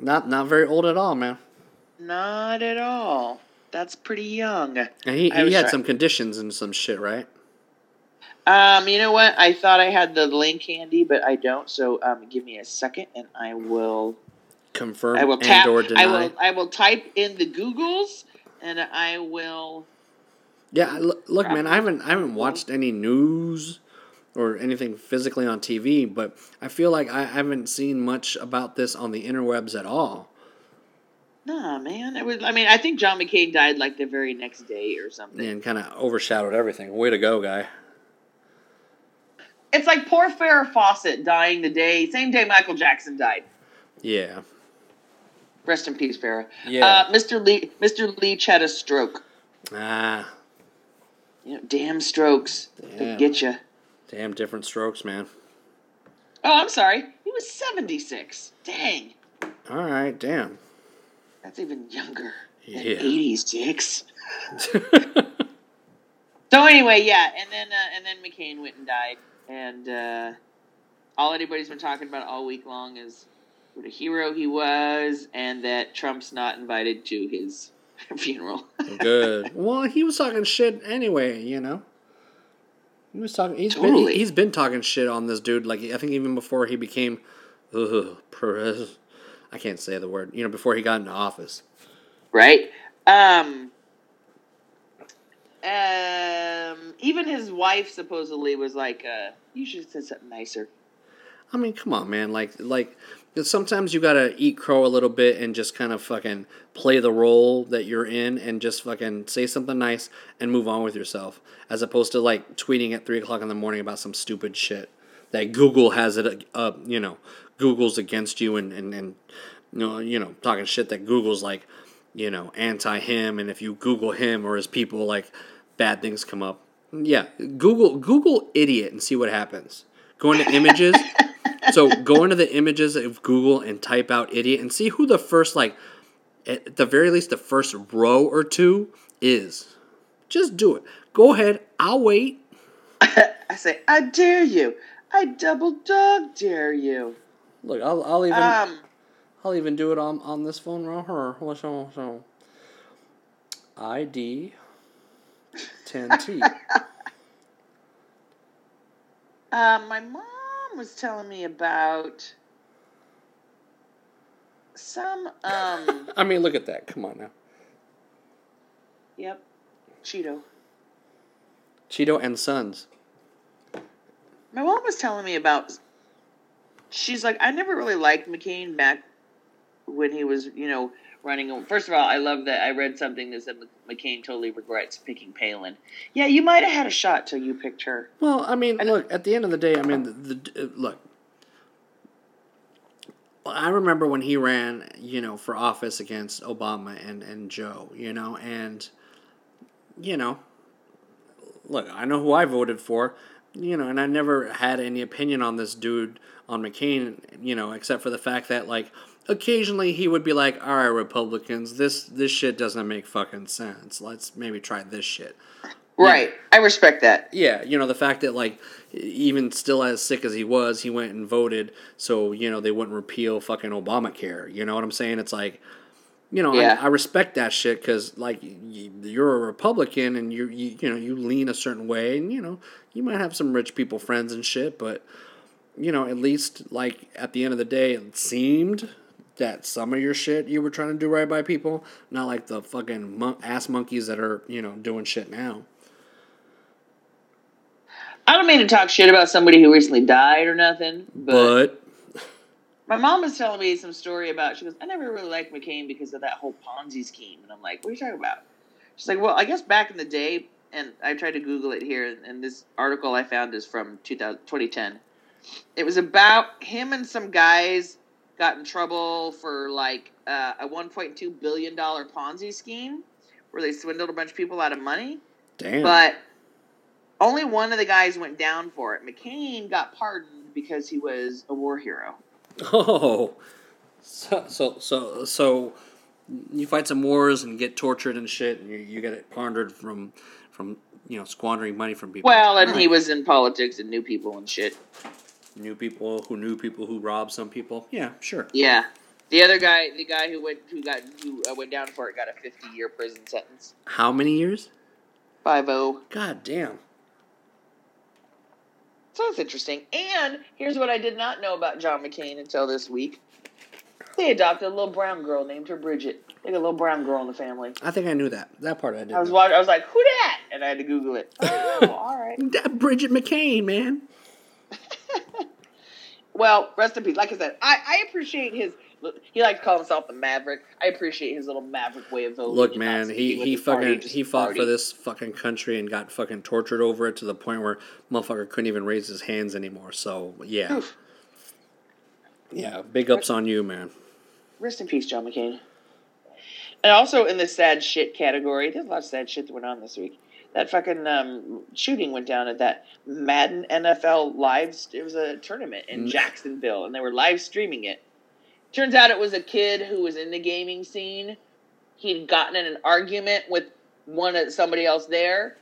Not not very old at all, man. Not at all. That's pretty young. And he, he had try- some conditions and some shit, right? Um, you know what? I thought I had the link handy, but I don't. So, um, give me a second, and I will. Confirm I will tap. I will. I will type in the Googles, and I will. Yeah, l- look, man, I haven't I haven't watched any news or anything physically on TV, but I feel like I haven't seen much about this on the interwebs at all. Nah, man. It was. I mean, I think John McCain died like the very next day or something. And kind of overshadowed everything. Way to go, guy. It's like poor Farrah Fawcett dying the day, same day Michael Jackson died. Yeah. Rest in peace, Farrah. Yeah. Uh, Mr. Lee, Mr. Leach had a stroke. Ah, You know, damn strokes. They Damn. get you. damn different strokes, man. Oh, I'm sorry. He was 76. Dang. All right, damn. That's even younger. Yeah. 86. So anyway, yeah, and then uh, and then McCain went and died, and uh, all anybody's been talking about all week long is what a hero he was, and that Trump's not invited to his funeral. Good. Well, he was talking shit anyway, you know. He was talking. He's Totally. been. He's been talking shit on this dude. Like I think even before he became, ugh, Perez. I can't say the word. You know, before he got into office. right? Um, um, even his wife supposedly was like, uh, "You should have said something nicer." I mean, come on, man. Like, like sometimes you gotta eat crow a little bit and just kind of fucking play the role that you're in and just fucking say something nice and move on with yourself, as opposed to like tweeting at three o'clock in the morning about some stupid shit that Google has it. Uh, you know, Google's against you and and and you know, you know, talking shit that Google's like, you know, anti him, and if you Google him or his people, like bad things come up. Yeah, Google Google idiot and see what happens. Go into images. so go into the images of Google and type out idiot and see who the first like at the very least the first row or two is. Just do it. Go ahead. I'll wait. I say, "I dare you! I double dog dare you!" Look, I'll, I'll even Um, I'll even do it on on this phone right here. What's so so? ID 10T. uh, my mom was telling me about some um. I mean, look at that. Come on now. Yep. Cheeto. Cheeto and Sons. My mom was telling me about. She's like, I never really liked McCain back when he was, you know, running. First of all, I love that I read something that said McCain totally regrets picking Palin. Yeah, you might have had a shot till you picked her. Well, I mean, look. At the end of the day, I mean, the, the uh, look. I remember when he ran, you know, for office against Obama and and Joe, you know, and you know, look, I know who I voted for, you know, and I never had any opinion on this dude on McCain, you know, except for the fact that like occasionally he would be like, "All right, Republicans, this this shit doesn't make fucking sense. Let's maybe try this shit." Right. I respect that. Yeah, you know the fact that like even still as sick as he was, he went and voted so you know they wouldn't repeal fucking Obamacare. You know what I'm saying? It's like, you know, Yeah. I, I respect that shit because like you're a Republican and you, you you know you lean a certain way and you know you might have some rich people friends and shit, but you know at least like at the end of the day, it seemed that some of your shit you were trying to do right by people, not like the fucking mon- ass monkeys that are you know doing shit now. I don't mean to talk shit about somebody who recently died or nothing, but, but my mom was telling me some story about. She goes, "I never really liked McCain because of that whole Ponzi scheme," and I'm like, "What are you talking about?" She's like, "Well, I guess back in the day." And I tried to Google it here, and- this article I found is from 2000, 2010. It was about him and some guys got in trouble for like uh, a 1.2 billion dollar Ponzi scheme where they swindled a bunch of people out of money. Damn. But only one of the guys went down for it. McCain got pardoned because he was a war hero. oh, so so so so you fight some wars and get tortured and shit, and you, you get it pondered from from you know squandering money from people. Well, and he was in politics and knew people and shit. Knew people who knew people who robbed some people. Yeah, sure. Yeah. The other guy, the guy who went who got who uh, went down for it, got a fifty year prison sentence. How many years? Five oh. God damn. So that's interesting. And here's what I did not know about John McCain until this week. They adopted a little brown girl named her Bridget. They got a little brown girl in the family. I think I knew that. That part I did. I was watching, I was like, "Who that?" And I had to Google it. Oh, all right. That Bridget McCain, man. Well, rest in peace. Like I said, I, I appreciate his. He likes to call himself the Maverick. I appreciate his little Maverick way of voting. Look, man, he he his party, fucking he fought party. for this fucking country and got fucking tortured over it to the point where motherfucker couldn't even raise his hands anymore. So yeah, Oof. yeah, big ups on you, man. Rest in peace, John McCain. And also in the sad shit category, there's a lot of sad shit that went on this week. That fucking um, shooting went down at that Madden NFL live. It was a tournament in Mm. Jacksonville, and they were live streaming it. Turns out it was a kid who was in the gaming scene. He'd gotten in an argument with one of somebody else there.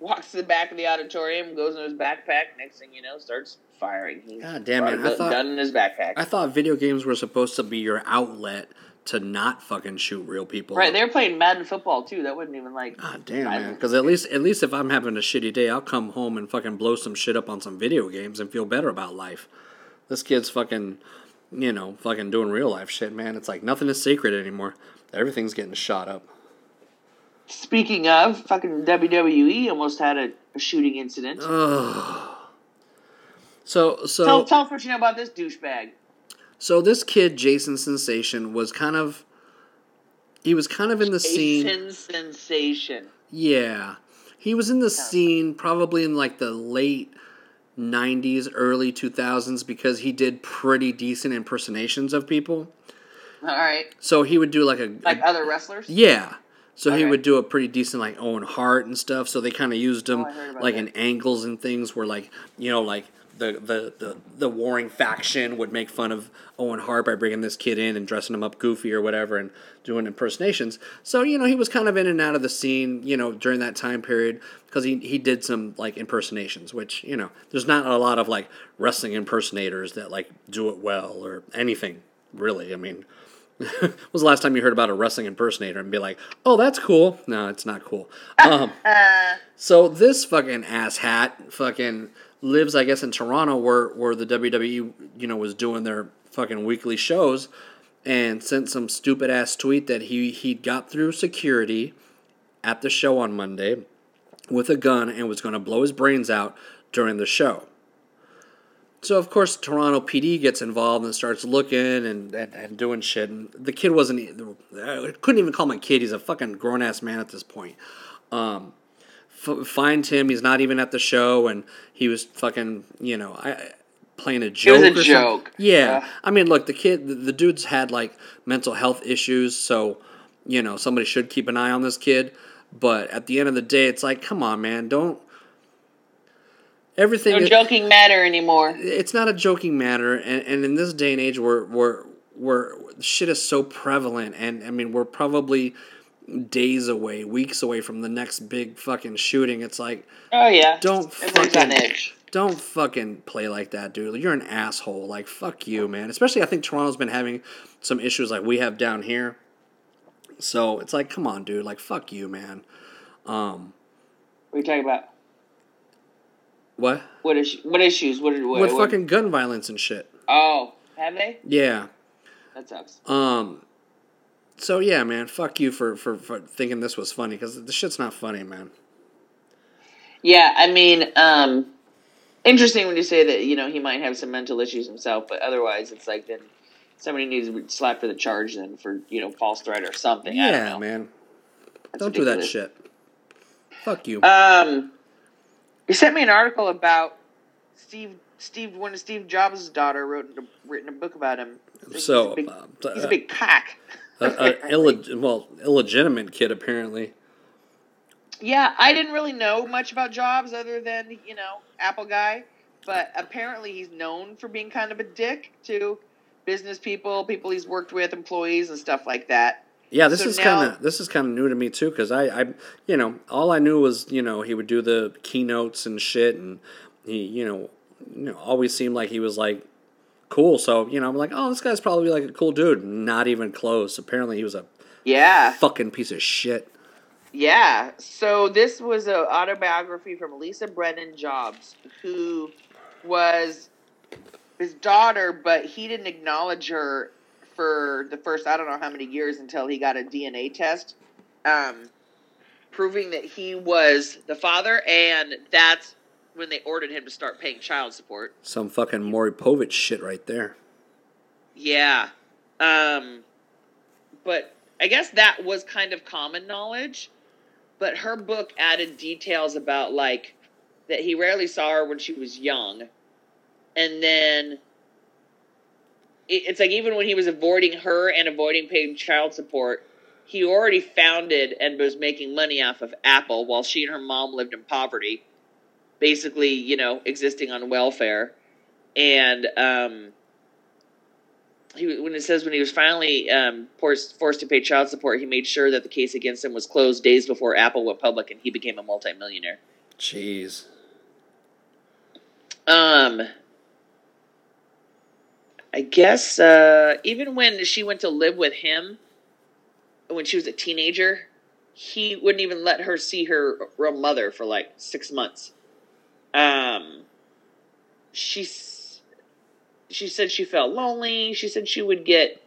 Walks to the back of the auditorium, goes in his backpack. Next thing you know, starts firing. He God damn it, I thought- gun in his backpack. I thought video games were supposed to be your outlet to not fucking shoot real people. Right, they're playing Madden football too. That wasn't even like. God damn, man. Because at least, at least if I'm having a shitty day, I'll come home and fucking blow some shit up on some video games and feel better about life. This kid's fucking, you know, fucking doing real life shit, man. It's like nothing is sacred anymore. Everything's getting shot up. Speaking of, fucking WWE almost had a, a shooting incident. So, so, tell, tell us what you know about this douchebag. So this kid, Jason Sensation, was kind of, he was kind of in the scene. Jason sensation. Yeah. He was in the scene probably in like the late 90s, early 2000s because he did pretty decent impersonations of people. All right, So he would do like a. like a- other wrestlers. yeah. So he would do a pretty decent like Owen Hart and stuff. So they kind of used him Oh, I heard about like that. in angles and things where like you know like the, the the the warring faction would make fun of Owen Hart by bringing this kid in and dressing him up goofy or whatever and doing impersonations. So you know he was kind of in and out of the scene you know during that time period because he he did some like impersonations, which you know there's not a lot of like wrestling impersonators that like do it well or anything really. I mean. when was the last time you heard about a wrestling impersonator and be like, "Oh, that's cool"? No, it's not cool. Um, so this fucking ass hat fucking lives, I guess, in Toronto, where where the WWE, you know, was doing their fucking weekly shows, and sent some stupid ass tweet that he he got through security, at the show on Monday with a gun and was going to blow his brains out during the show. So of course Toronto PD gets involved and starts looking and, and, and doing shit. And the kid wasn't. I couldn't even call him a kid. He's a fucking grown ass man at this point. Um, f- find him. He's not even at the show, and he was fucking. You know, I, playing a joke. It was a joke. Yeah. Yeah. I mean, look, the kid, the, the dude's had like mental health issues, so you know somebody should keep an eye on this kid. But at the end of the day, it's like, come on, man, don't. Everything. No is- joking matter anymore. it's not a joking matter, and, and in this day and age, where where where shit is so prevalent, and I mean, we're probably days away, weeks away from the next big fucking shooting. It's like, Oh yeah. Don't fucking- don't fucking play like that, dude. You're an asshole. Like, fuck you, man. Especially, I think Toronto's been having some issues like we have down here. So it's like, come on, dude. Like, fuck you, man. Um, What are you talking about? what? What is what issues? What, what With what- fucking gun violence and shit. Oh, have they? Yeah. That sucks. Um. So yeah, man. Fuck you for for, for thinking this was funny because the shit's not funny, man. Yeah, I mean, um, interesting when you say that. You know, he might have some mental issues himself, but otherwise, it's like then somebody needs to slapped for the charge then for you know false threat or something. I don't Yeah, know. man. That's Don't do that shit. Fuck you. Um, you sent me an article about Steve. Steve, one of Steve Jobs' daughter, wrote written a book about him. He's so, a big, uh, he's a big cock. a, a illeg- well, illegitimate kid apparently. Yeah, I didn't really know much about Jobs other than, you know, Apple guy. But apparently he's known for being kind of a dick to business people, people he's worked with, employees and stuff like that. Yeah, this So is kind of this is kind of new to me too because I, I, you know, all I knew was you know he would do the keynotes and shit, and he, you know, you know, always seemed like he was like cool. So you know, I'm like, oh, this guy's probably like a cool dude. Not even close. Apparently, he was a Yeah. fucking piece of shit. Yeah. So this was an autobiography from Lisa Brennan Jobs, who was his daughter, but he didn't acknowledge her for the first I don't know how many years until he got a DNA test, um, proving that he was the father, and that's when they ordered him to start paying child support. Some fucking Maury Povich shit right there. Yeah. Um but I guess that was kind of common knowledge. But her book added details about like that he rarely saw her when she was young. And then it's like even when he was avoiding her and avoiding paying child support, he already founded and was making money off of Apple while she and her mom lived in poverty, basically, you know, existing on welfare. And um he when it says when he was finally um, forced forced to pay child support, he made sure that the case against him was closed days before Apple went public, and he became a multimillionaire. Jeez. Um, I guess uh, even when she went to live with him, when she was a teenager, he wouldn't even let her see her real mother for like six months. Um, she she said she felt lonely. She said she would get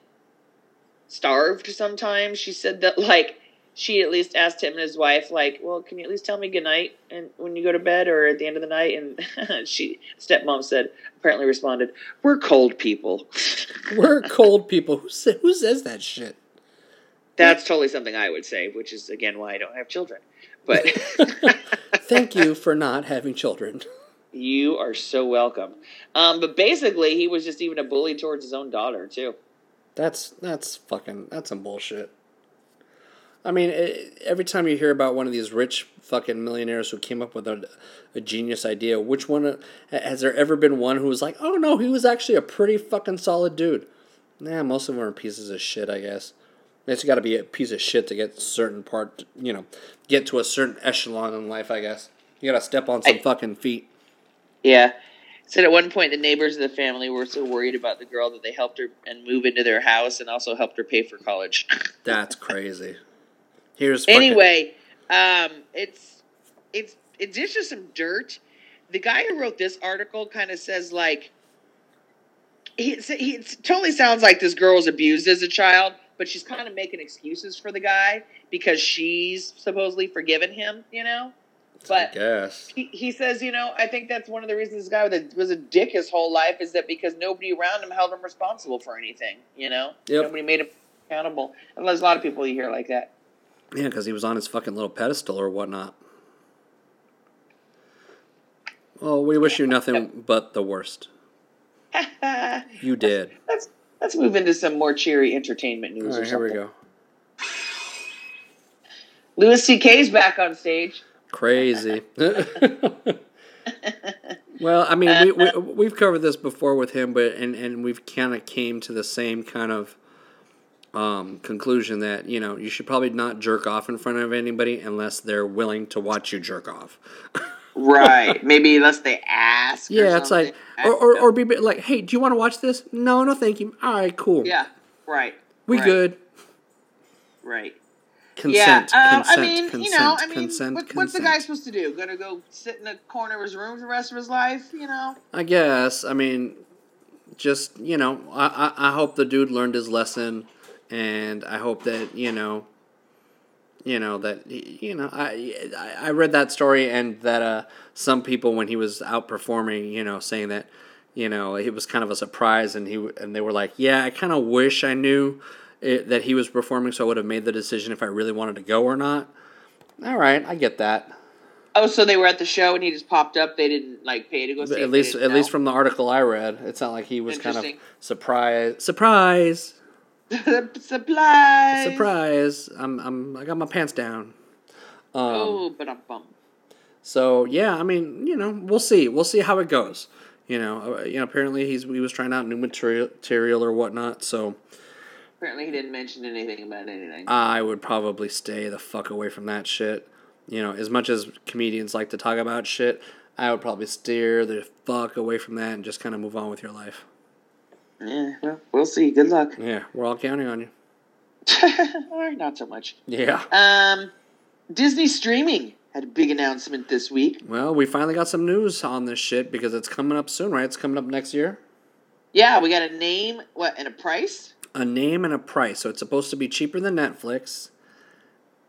starved sometimes. She said that like she at least asked him and his wife like, "Well, can you at least tell me goodnight and when you go to bed or at the end of the night?" And she stepmom said apparently responded, "We're cold people." We're cold people. Who, sa- who says that shit? That's totally something I would say, which is again why I don't have children. But Thank you for not having children. you are so welcome. Um, but basically, he was just even a bully towards his own daughter too. That's that's fucking that's some bullshit. I mean, it, every time you hear about one of these rich fucking millionaires who came up with a, a genius idea, which one has there ever been one who was like, "Oh no, he was actually a pretty fucking solid dude"? Nah, most of them are pieces of shit, I guess. It's got to be a piece of shit to get certain part, you know, get to a certain echelon in life. I guess you got to step on some I- fucking feet. Yeah. Said at one point the neighbors of the family were so worried about the girl that they helped her and move into their house and also helped her pay for college. That's crazy. Here's fucking- anyway, um, it's it's it's just some dirt. The guy who wrote this article kind of says like he, he totally sounds like this girl was abused as a child, but she's kind of making excuses for the guy because she's supposedly forgiven him, you know. I But guess. he, he says, you know, I think that's one of the reasons this guy was a, dick his whole life is that because nobody around him held him responsible for anything, you know. Yep. Nobody made him accountable. And there's a lot of people you hear like that. Yeah, because he was on his fucking little pedestal or whatnot. Well, we wish you nothing but the worst. You did. let's let's move into some more cheery entertainment news. All or right, here we go. Louis C.K.'s back on stage. Crazy. well, I mean, we, we we've covered this before with him, but and and we've kind of came to the same kind of um, conclusion that you know you should probably not jerk off in front of anybody unless they're willing to watch you jerk off. Right. Maybe unless they ask. or yeah, it's like or or, or be like, hey, do you want to watch this? No, no, thank you. All right, cool. yeah. Right. we right, good. Right. Consent. yeah. um, consent. I mean, consent, you know, I mean, consent, what, what's the guy supposed to do? Gonna go sit in a corner of his room for the rest of his life? You know. I guess. I mean, just you know, I, I I hope the dude learned his lesson, and I hope that you know, you know that you know I I read that story and that uh some people when he was out performing, you know, saying that you know it was kind of a surprise and he and they were like, yeah, I kind of wish I knew. It, that he was performing, so I would have made the decision if I really wanted to go or not. All right, I get that. Oh, so they were at the show and he just popped up. They didn't like pay to go see. At least, at least from the article I read, it's not like he was kind of Interesting. surprised. Surprise, surprise! I'm, I'm, I got my pants down. Um, Oh, but I'm bummed. So yeah, I mean, you know, we'll see. We'll see how it goes. You know, uh, you know. Apparently, he's he was trying out new material, material or whatnot. So Apparently, he didn't mention anything about anything. I would probably stay the fuck away from that shit. You know, as much as comedians like to talk about shit, I would probably steer the fuck away from that and just kind of move on with your life. Yeah, well, we'll see. Good luck. Yeah, we're all counting on you. or not so much. Yeah. Um, Disney streaming had a big announcement this week. Well, we finally got some news on this shit because it's coming up soon, right? It's coming up next year. Yeah, we got a name, what, and a price. A name and a price. So it's supposed to be cheaper than Netflix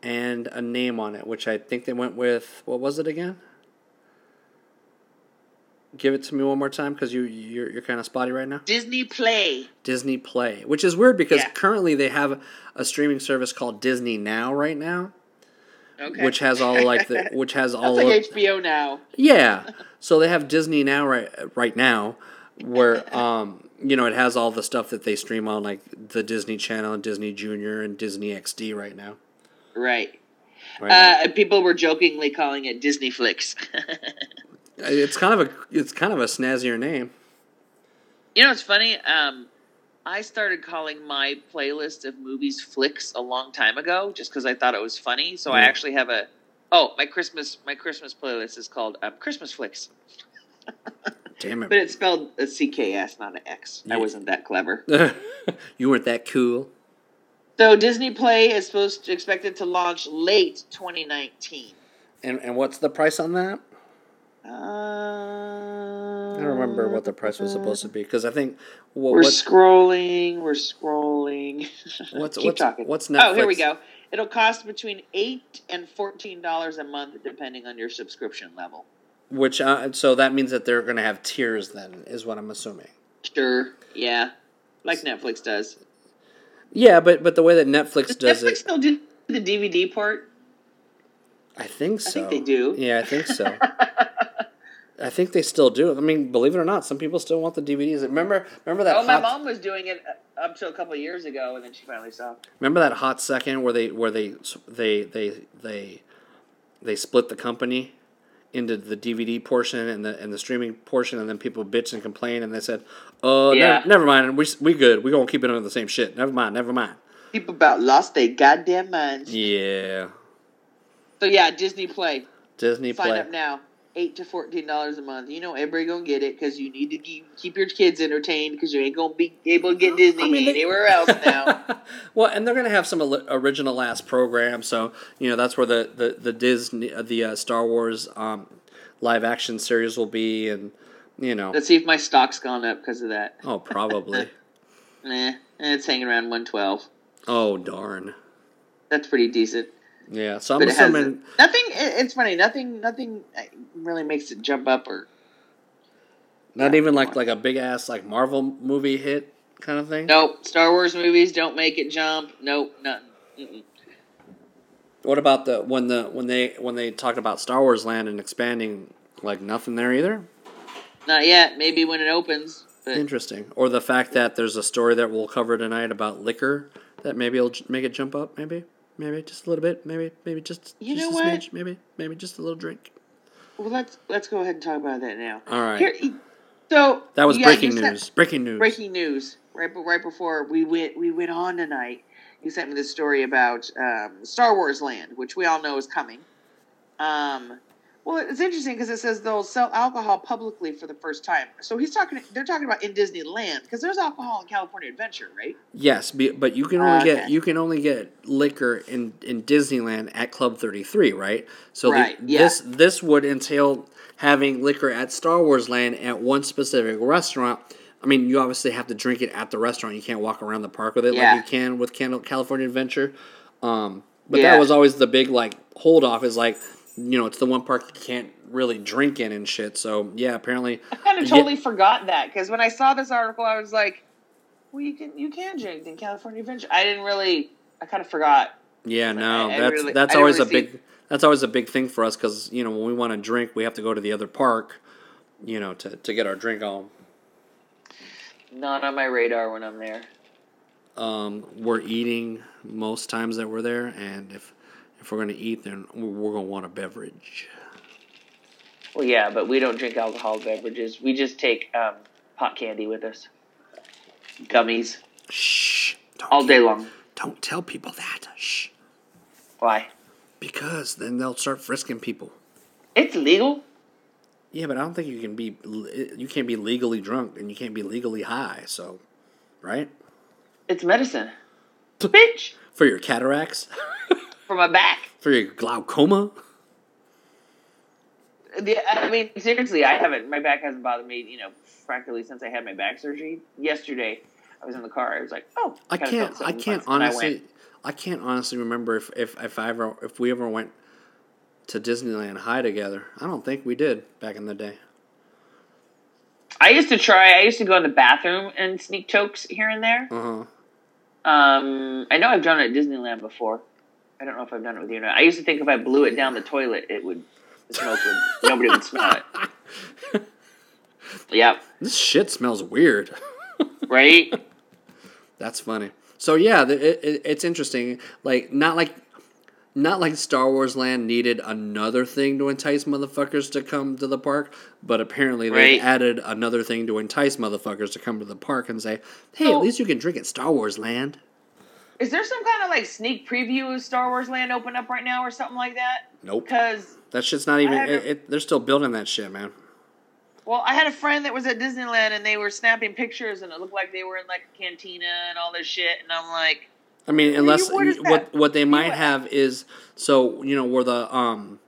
and a name on it, which I think they went with what was it again? Give it to me one more time because you you're, you're kind of spotty right now. Disney Play. Disney Play, which is weird because Yeah. currently they have a streaming service called Disney Now right now, Okay. which has all like the which has all like of, HBO now. Yeah. So they have Disney now right right now where um you know it has all the stuff that they stream on like the Disney Channel and Disney Junior and Disney XD right now. Right. Right now. Uh, people were jokingly calling it Disney Flix. It's kind of a it's kind of a snazzier name. you know it's funny? Um, I started calling my playlist of movies flicks a long time ago, just because I thought it was funny. So I actually have a oh my Christmas my Christmas playlist is called um, Christmas Flicks, Damn it! but it. it's spelled a CKS, not an X. I Yeah. wasn't that clever. you weren't that cool. So Disney Play is supposed to expected to launch late 2019. And and what's the price on that? Uh, I don't remember what the price was supposed to be because I think what, We're scrolling. We're scrolling. What's- Keep what's- talking. what's Oh, here we go. It'll cost between eight and fourteen dollars a month, depending on your subscription level. which uh, so that means that they're going to have tiers then is what I'm assuming. Sure. Yeah. Like Netflix does. Yeah, but but the way that Netflix Does does Netflix it, still do the DVD port? I think so. I think they do. Yeah, I think so. I think they still do. I mean, believe it or not, some people still want the DVDs. Remember, remember that Oh, my mom was doing it uh, up to a couple of years ago, and then she finally stopped. remember that hot second where they where they they they they they split the company into the DVD portion and the and the streaming portion, and then people bitched and complained, and they said, "Oh, Yeah. never, never mind, we we good. We gonna keep it under the same shit. Never mind, never mind." People about lost their goddamn minds. Yeah, So yeah, Disney Play. Disney Sign Play. up now. Eight to fourteen dollars a month. You know everybody gonna get it because you need to keep, keep your kids entertained because you ain't gonna be able to get Disney I mean, they- anywhere else now. well, and they're gonna have some original ass program, so you know that's where the the the Disney uh, the uh, Star Wars um, live action series will be, and you know, Let's see if my stock's gone up because of that. oh, probably. Eh, it's hanging around one twelve. Oh darn. That's pretty decent. Yeah, so I'm But it has assuming. nothing. It's funny. Nothing. Nothing really makes it jump up or Not even like like a big ass like Marvel movie hit kind of thing. nope. Star Wars movies don't make it jump. Nope. Nothing. Mm-mm. What about the when the when they when they talked about Star Wars Land and expanding? Like nothing there either. Not yet. Maybe when it opens. But Interesting. Or the fact that there's a story that we'll cover tonight about liquor that maybe j- make it jump up. Maybe, maybe just a little bit. Maybe, maybe just You just know a what? smidge. Maybe, maybe just a little drink. well, let's let's go ahead and talk about that now. All right. Here, so that was breaking sent- news. breaking news. breaking news right be- right before we went we went on tonight you sent me this story about um, star wars land which we all know is coming um, well it's interesting because it says they'll sell alcohol publicly for the first time so he's talking they're talking about in disneyland because there's alcohol in california adventure right Yes, but you can only get Okay. you can only get liquor in, in Disneyland at Club Thirty Three, right? So the- yeah. this this would entail having liquor at Star Wars Land at one specific restaurant. I mean, you obviously have to drink it at the restaurant. You can't walk around the park with it Yeah. like you can with California Adventure. Um, but Yeah. that was always the big like hold off is like you know it's the one park you can't really drink in and shit. So yeah, apparently i kind of Yeah. totally forgot that because when i saw this article i was like well you can you can drink in california adventure i didn't really i kind of forgot Yeah, no, I- I that's really- that's always really a see- big that's always a big thing for us because you know when we want to drink, we have to go to the other park, you know, to, to get our drink on. not on my radar when i'm there Um, we're eating most times that we're there, and if if we're gonna eat, then we're we're gonna want a beverage. Well, yeah, but we don't drink alcohol beverages. We just take um, pot candy with us, gummies Shh! All day long. Don't tell people that. Shh! Why? Because then they'll start frisking people. It's legal. Yeah, but I don't think you can be you can't be legally drunk and you can't be legally high. So, right? It's medicine, bitch, For your cataracts, for my back. for your glaucoma. The, I mean, seriously, I haven't. My back hasn't bothered me, you know, frankly, since I had my back surgery. Yesterday, I was in the car. I was like, oh, I can't. I can't I honestly. went, I, can't honestly remember if, if if I ever if we ever went to Disneyland high together. I don't think we did back in the day. I used to try. I used to go in the bathroom and sneak chokes here and there. Uh huh. Um, I know I've done it at Disneyland before. I don't know if I've done it with you or not. I used to think if I blew it down the toilet, it would the smoke would nobody would smell it. Yep. This shit smells weird. Right. That's funny. So yeah, the, it, it, it's interesting. Like not like not like Star Wars Land needed another thing to entice motherfuckers to come to the park, but apparently they added another thing to entice motherfuckers to come to the park and say, "Hey, So- at least you can drink at Star Wars Land." Is there some kind of like sneak preview of Star Wars Land open up right now or something like that? Nope. Because That shit's not even. It, a- it, they're still building that shit, man. well, I had a friend that was at Disneyland and they were snapping pictures and it looked like they were in like a cantina and all this shit and I'm like, I mean, unless what what what they might have is so you know where the um,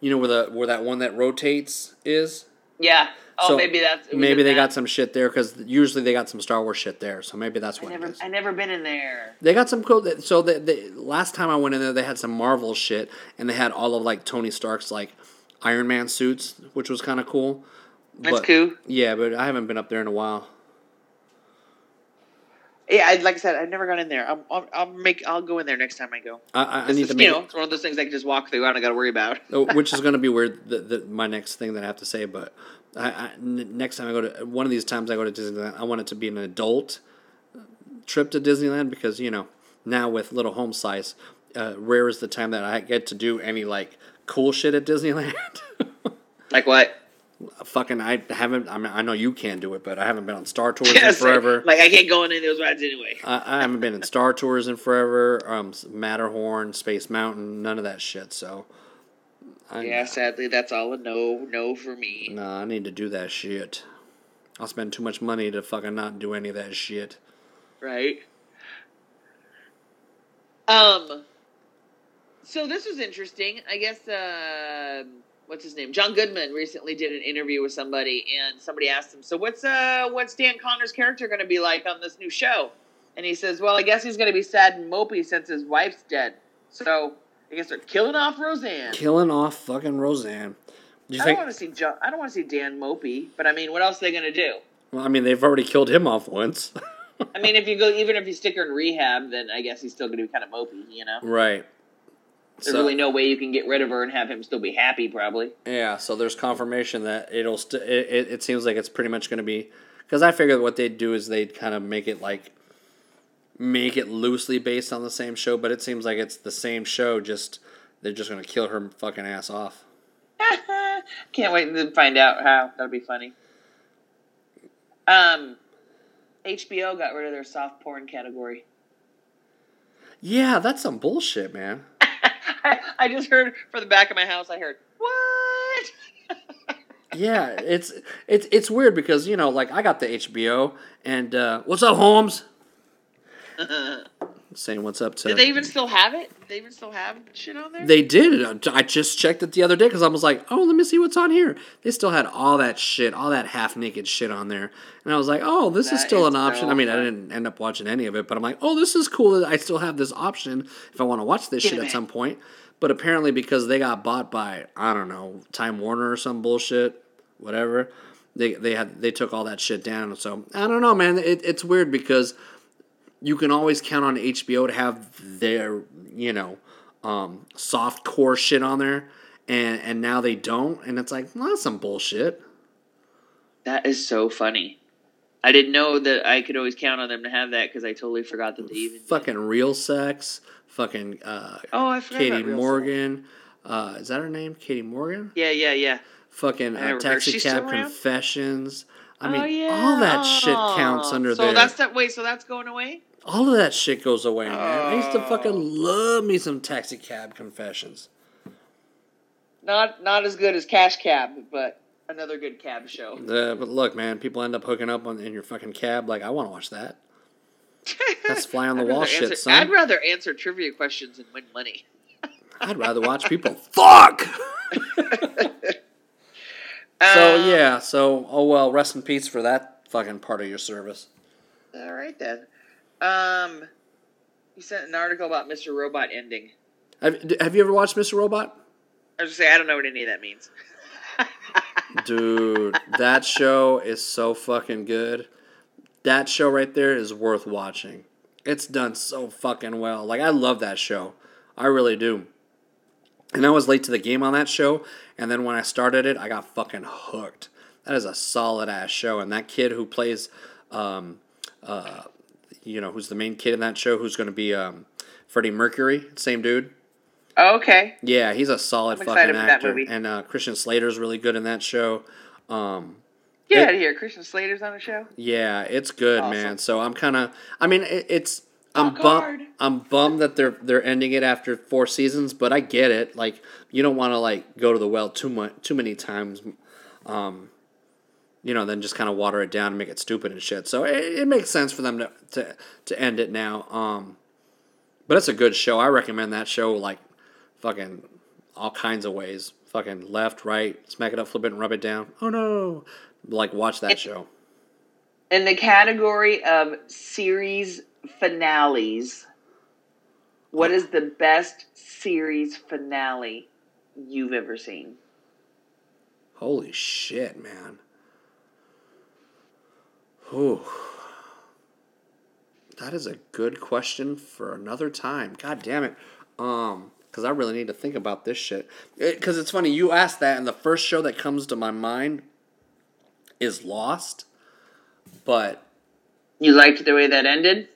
you know where the where that one that rotates is. yeah. Oh, So, maybe that's Maybe they that. got some shit there because usually they got some Star Wars shit there. So maybe that's I what it never, is. I never been in there. They got some cool. So the, the last time I went in there, they had some Marvel shit, and they had all of like Tony Stark's like Iron Man suits, which was kind of cool. That's But- cool. Yeah, but I haven't been up there in a while. Yeah, I, like I said, I've never gone in there. I'll, I'll, I'll make. I'll go in there next time I go. I, I, I need just, to make. you know, it's one of those things I can just walk through. I don't got to worry about. Oh, which is going to be weird. The, the, my next thing that I have to say, but I, I, n- next time I go to one of these times I go to Disneyland, I want it to be an adult trip to Disneyland because you know now with little home size, uh, rare is the time that I get to do any like cool shit at Disneyland. Like what? Fucking, I haven't. I mean, I know you can't do it, but I haven't been on Star Tours in forever. Like I can't go on any of those rides anyway. I, I haven't been in Star Tours in forever. Um, Matterhorn, Space Mountain, none of that shit. So, I, Yeah, sadly, that's all a no, no for me. Nah, I need to do that shit. I'll spend too much money to fucking not do any of that shit. Right. Um. So this was interesting. I guess. Uh, what's his name? John Goodman recently did an interview with somebody, and somebody asked him, "So what's uh what's Dan Conner's character going to be like on this new show?" and he says, "Well, I guess he's gonna be sad and mopey since his wife's dead. So I guess they're killing off Roseanne." Killing off fucking Roseanne. Do you I think? don't want to see John. I don't want to see Dan mopey, but I mean, what else are they gonna do? Well, I mean, they've already killed him off once. I mean, if you go, even if you stick her in rehab, then I guess he's still gonna be kind of mopey, you know. right. There's So- really no way you can get rid of her and have him still be happy, probably. Yeah, so there's confirmation that it'll. St- it, it, it seems like it's pretty much going to be because I figured what they'd do is they'd kind of make it like make it loosely based on the same show, but it seems like it's the same show. Just they're just to kill her fucking ass off. Can't wait to find out how. That'll be funny. Um, HBO got rid of their soft porn category. Yeah, that's some bullshit, man. I, I just heard from the back of my house. I heard what? Yeah, it's it's it's weird because you know, like I got the HBO and uh, what's up, Holmes? Saying what's up to. Did they even still have it? Did they even still have shit on there? They did. I just checked it the other day because I was like, oh, let me see what's on here. They still had all that shit, all that half naked shit on there. And I was like, oh, this is still is an option. so I mean, I didn't end up watching any of it, but I'm like, oh, this is cool I still have this option if I want to watch this shit it, at some point. But apparently, because they got bought by, I don't know, Time Warner or some bullshit, whatever, they, they had they took all that shit down. So I don't know, man. It, it's weird because you can always count on HBO to have their, you know, um, soft core shit on there, and and now they don't, and it's like, well, that's some bullshit. that is so funny. I didn't know that I could always count on them to have that because I totally forgot that they even. did. Fucking real sex, fucking uh, Oh, I forgot Katie about Real Morgan. Uh, is that her name? Katie Morgan. Yeah, yeah, yeah. Fucking uh, taxi cab confessions. I mean, oh, yeah. all that shit counts under so there. that's that. Wait, so that's going away? All of that shit goes away, man. I used to Oh. fucking love me some taxi cab confessions. Not not as good as Cash Cab, but another good cab show. Uh, but look, man, people end up hooking up on in your fucking cab. Like, I want to watch that. That's fly on the wall shit, answer, son. I'd rather answer trivia questions and win money. I'd rather watch people fuck. so Um, yeah, so oh well, rest in peace for that fucking part of your service. All right then. Um, you sent an article about Mr. Robot ending. Have, have you ever watched Mr. Robot? I was gonna say I don't know what any of that means. Dude, that show is so fucking good. That show right there is worth watching. It's done so fucking well. Like I love that show. I really do. And I was late to the game on that show, and then when I started it, I got fucking hooked. That is a solid ass show, and that kid who plays, um, uh, you know, who's the main kid in that show, who's going to be um, Freddie Mercury, same dude. Oh, okay. Yeah, he's a solid I'm fucking actor, and uh, Christian Slater's really good in that show. Um, Get It- out of here. Christian Slater's on the show. yeah, it's good, Awesome. man. So I'm kind of, I mean, it, it's I'm bummed. I'm bummed that they're they're ending it after four seasons, but I get it. Like you don't want to like go to the well too much too many times, um, you know, then just kind of water it down and make it stupid and shit. So it, it makes sense for them to, to to end it now. Um, but it's a good show. I recommend that show like fucking all kinds of ways. Fucking left, right, smack it up, flip it, and rub it down. Oh no! Like watch that show. In the category of series finales, what is the best series finale you've ever seen? Holy shit, man. Ooh. That is a good question for another time. God damn it. Um, because I really need to think about this shit. Because it's funny, you asked that, and the first show that comes to my mind is Lost. But You liked the way that ended?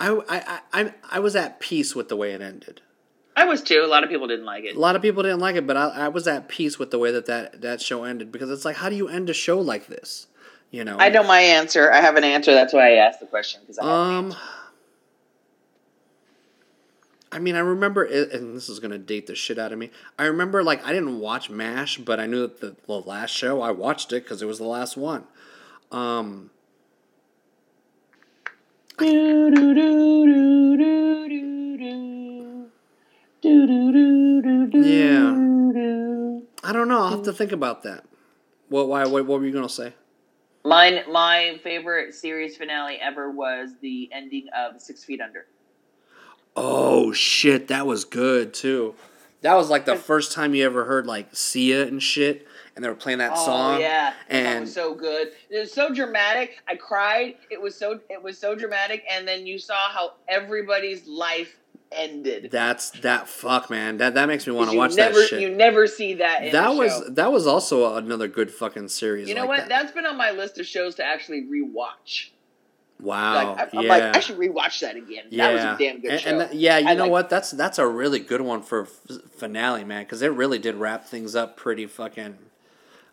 I, I, I, I, I was at peace with the way it ended. I was too. A lot of people didn't like it. A lot of people didn't like it, but I, I was at peace with the way that, that that show ended because it's like, how do you end a show like this? You know, I know my answer. I have an answer. That's why I asked the question because an Um. I mean, I remember, it, and this is gonna date the shit out of me. I remember, like, I didn't watch Mash, but I knew that the, the last show I watched it because it was the last one. Um, yeah, I don't know. I'll have to think about that. What? Why? What, what were you gonna say? Mine, my favorite series finale ever was the ending of Six Feet Under. Oh shit, that was good too. That was like the first time you ever heard like Sia and shit, and they were playing that oh song. yeah, that and was so good. It was so dramatic. I cried. It was so it was so dramatic, and then you saw how everybody's life ended. that's that fuck man. That that makes me want to watch never, that shit. You never see that. In that was show. that was also another good fucking series. You know like what? That. That's been on my list of shows to actually rewatch. wow. Like I, I'm yeah. like, I should rewatch that again. yeah. That was a damn good and, show. and that- yeah, you I know like- what? That's that's a really good one for f- finale, man, because it really did wrap things up pretty fucking.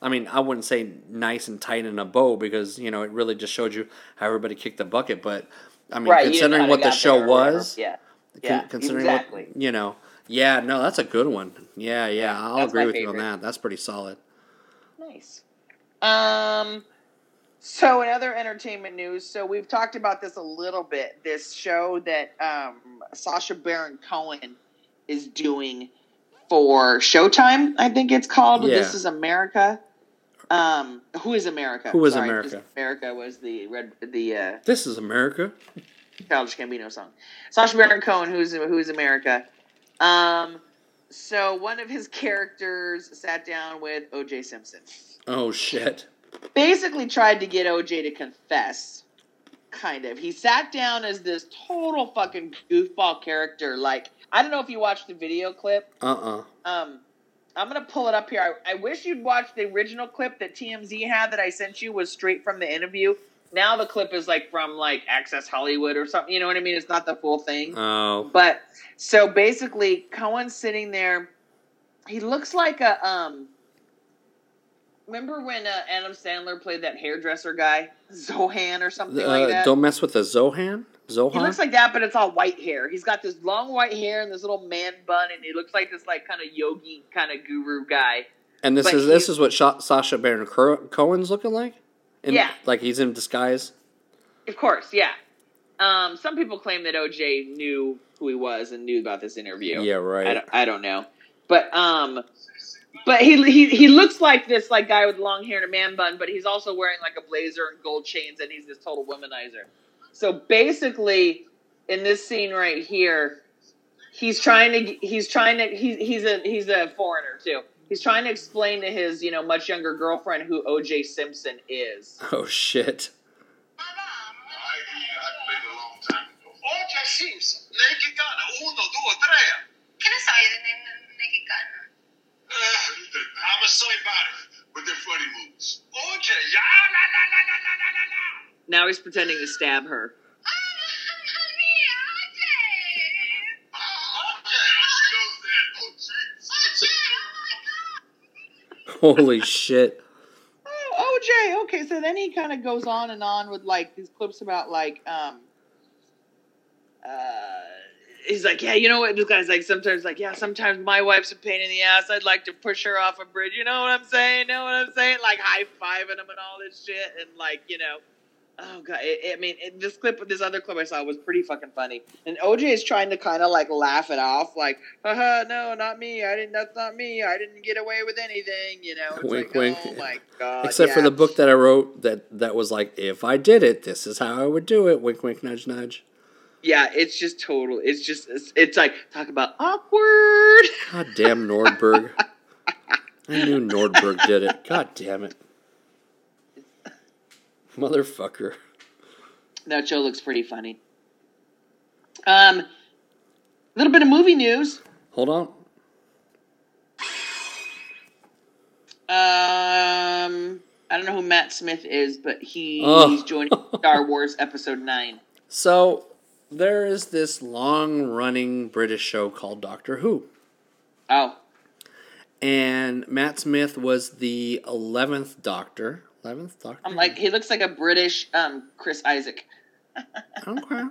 I mean, I wouldn't say nice and tight in a bow because you know it really just showed you how everybody kicked the bucket. But I mean, right, you didn't know considering what the show there or whatever. was, yeah, yeah, considering exactly. what you know, yeah, no, that's a good one. Yeah, yeah, I'll that's agree with you on that. That's pretty solid. Nice. Um. So, in other entertainment news, so we've talked about this a little bit. This show that um, Sacha Baron Cohen is doing for Showtime, I think it's called. Yeah. This is America. Um, who is America? Who is Sorry, America? America was the red the uh, This is America. Childish Gambino song. Sacha Baron Cohen, who's who's America. Um, so one of his characters sat down with O.J. Simpson. Oh shit. Basically, tried to get O.J. to confess. Kind of. He sat down as this total fucking goofball character. Like I don't know if you watched the video clip. Uh uh Um, I'm gonna pull it up here. I, I wish you'd watched the original clip that TMZ had that I sent you was straight from the interview. Now the clip is like from like Access Hollywood or something. You know what I mean? It's not the full thing. Oh. But so basically, Cohen's sitting there. He looks like a um. Remember when uh, Adam Sandler played that hairdresser guy, Zohan or something Uh, like that? don't mess with the Zohan. Zohan. He looks like that, but it's all white hair. He's got this long white hair and this little man bun, and he looks like this like kind of yogi kind of guru guy. and this but is this is what Sha- Sacha Baron Cohen's looking like. In, Yeah. Like he's in disguise. Of course, yeah. Um, some people claim that OJ knew who he was and knew about this interview. Yeah. Right. I don't, I don't know, but um, but he he he looks like this like guy with long hair and a man bun, but he's also wearing like a blazer and gold chains, and he's this total womanizer. So basically, in this scene right here, he's trying to he's trying to he's he's a he's a foreigner too he's trying to explain to his you know much younger girlfriend who OJ Simpson is. Oh shit. OJ Simpson, Mexicana, uno, dos, tres. ¿Qué no sabe de Mexicana? I'm a soy body, but they're funny moves. OJ, Yeah, la la la la la la la. Now he's pretending to stab her. Holy shit. Oh, OJ. Okay, so then he kind of goes on and on with like these clips about like um uh he's like, yeah, you know what? This guy's like, sometimes like, yeah, sometimes my wife's a pain in the ass. I'd like to push her off a bridge. You know what I'm saying? You know what I'm saying? Like high fiving him and all this shit, and like you know. Oh god! It, I mean, it, this clip, this other clip I saw was pretty fucking funny. And OJ is trying to kind of like laugh it off, like, "Haha, no, not me. I didn't. That's not me. I didn't get away with anything." You know? It's Wink, like, wink. Oh my god! Except for the book that I wrote that that was like, if I did it, this is how I would do it. Wink, wink, nudge, nudge. Yeah, it's just total. It's just it's, it's like talk about awkward. God damn Nordberg. I knew Nordberg did it. God damn it. Motherfucker. That show looks pretty funny. Um, a little bit of movie news. Hold on. Um, I don't know who Matt Smith is, but he, Oh. he's joining Star Wars Episode Nine. So there is this long running British show called Doctor Who. Oh, And Matt Smith was the 11th Doctor. 11th Doctor? I'm like he looks like a British um Chris Isaak. okay.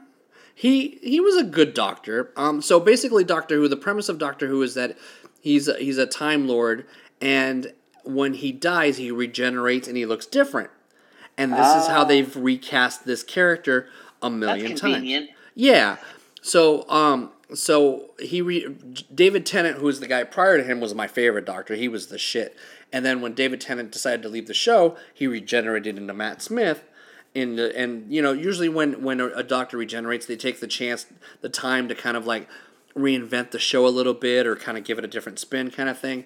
He he was a good doctor. Um, so basically, Doctor Who. The premise of Doctor Who is that he's a, he's a time lord, and when he dies, he regenerates and he looks different. And this is how Ah. they've recast this character a million times. Yeah. So um, so he re- David Tennant, who was the guy prior to him, was my favorite Doctor. He was the shit. And then when David Tennant decided to leave the show, he regenerated into Matt Smith. In the, and you know usually when when a, Doctor regenerates, they take the chance, the time to kind of like reinvent the show a little bit or kind of give it a different spin, kind of thing.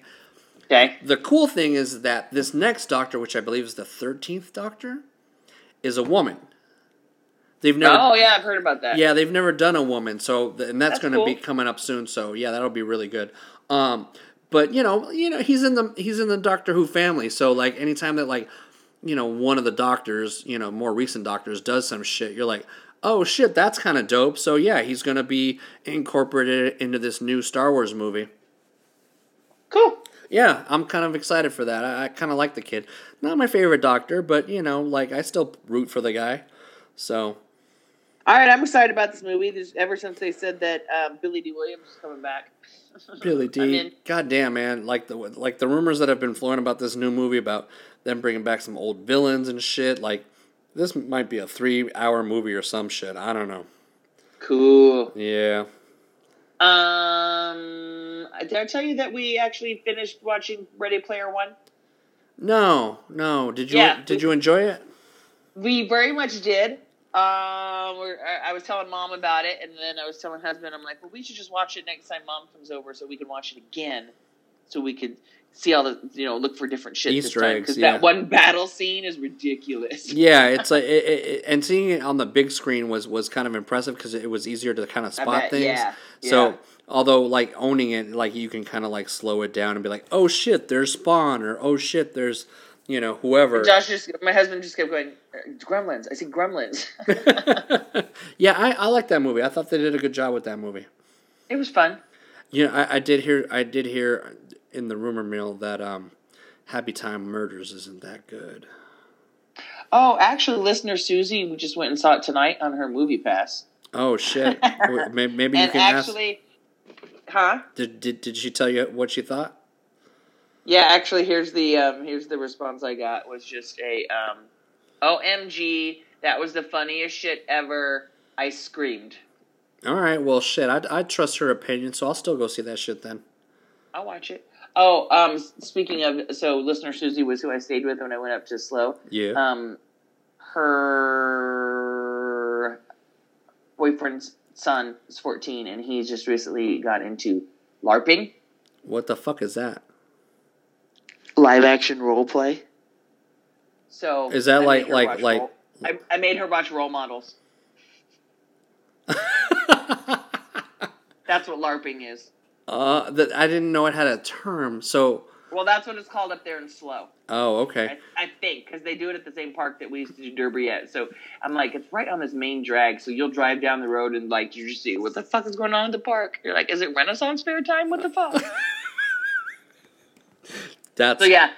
Okay. The cool thing is that this next Doctor, which I believe is the thirteenth Doctor, is a woman. They've never. Oh yeah, I've heard about that. Yeah, they've never done a woman, so and that's, That's going to be coming up soon. So yeah, that'll be really good. Um, but you know, you know, he's in the he's in the Doctor Who family, so like anytime that like you know one of the doctors, you know, more recent doctors does some shit, you're like, oh shit, that's kind of dope. So yeah, he's going to be incorporated into this new Star Wars movie. Cool. Yeah, I'm kind of excited for that. I, I kind of like the kid. Not my favorite Doctor, but you know, like I still root for the guy. So All right, I'm excited about this movie. There's, ever since they said that um, Billy Dee Williams is coming back. Billy Dee God damn, man! Like the like the rumors that have been flowing about this new movie about them bringing back some old villains and shit. Like this might be a three-hour movie or some shit. I don't know. Cool. Yeah. Um, did I tell you that we actually finished watching Ready Player One? No, no. Did you Yeah. did you enjoy it? We very much did. Um, I I was telling mom about it, and then I was telling husband, I'm like, well, we should just watch it next time mom comes over, so we can watch it again, so we could see all the you know look for different shit Easter this time because yeah. that one battle scene is ridiculous. Yeah, it's like it, it, it- and seeing it on the big screen was was kind of impressive because it was easier to kind of spot bet, things. yeah, So yeah. although like owning it, like you can kind of like slow it down and be like, oh shit, there's Spawn, or oh shit, there's you know whoever. Josh just, my husband just kept going, Gremlins. I see Gremlins. yeah, I, I like that movie. I thought they did a good job with that movie. it was fun. You know, I, I did hear I did hear in the rumor mill that um, Happy Time Murders isn't that good. Oh, actually, listener Susie we just went and saw it tonight on her movie pass. Oh shit! Wait, may- Maybe you can actually, huh? Did, did did she tell you what she thought? Yeah, actually, here's the um, here's the response I got was just a um, OMG, that was the funniest shit ever. I screamed. All right, well shit. I I trust her opinion, so I'll still go see that shit then. I'll watch it. Oh, um, speaking of, so listener Susie was who I stayed with when I went up to SLO. Yeah. Um, her boyfriend's son is 14, and he's just recently got into LARPing, what the fuck is that? Live action role play. So Is that I like- like- like- role- I, I made her watch role models. That's what LARPing is. uh, that I didn't know it had a term. So, Well, that's what it's called up there in SLO. oh, okay. I, I think because they do it at the same park that we used to do Derby at. So I'm like, it's right on this main drag. So you'll drive down the road and like you just see what the fuck is going on in the park. You're like, is it Renaissance Fair time? What the fuck? That's so yeah.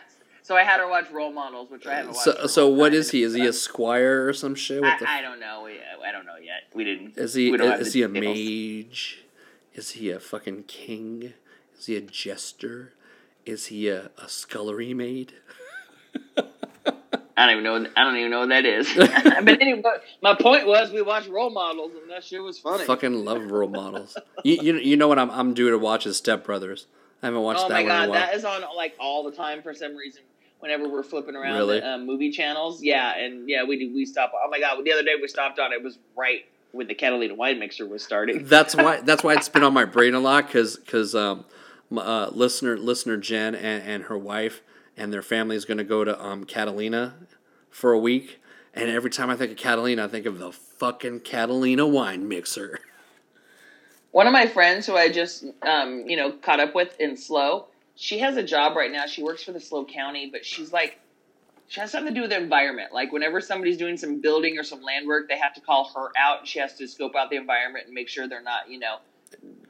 So I had her watch role models, which I haven't watched. So, so what is he? Is he a squire or some shit? I, I don't know. We- I don't know yet. We didn't. Is he is the he a mage? Is he a fucking king? Is he a jester? Is he a, a scullery maid? I don't even know. I don't even know what that is. but anyway, my point was we watched role models, and that shit was funny. Fucking love role models. You, you you know what I'm I'm due to watch is Step Brothers. I haven't watched oh that my one in a god, that is on like all the time for some reason. Whenever we're flipping around Really? the um, movie channels, yeah, and yeah, we do. We stop. Oh my god, the other day we stopped on it was right when the Catalina wine mixer was starting. that's why that's why it's been on my brain a lot because um, uh, listener listener Jen and, and her wife and their family is going to go to um, Catalina for a week, and every time I think of Catalina, I think of the fucking Catalina wine mixer. One of my friends who I just um, you know caught up with in SLO, she has a job right now. She works for the SLO County, but she's like she has something to do with the environment. Like whenever somebody's doing some building or some land work, they have to call her out. She has to scope out the environment and make sure they're not, you know,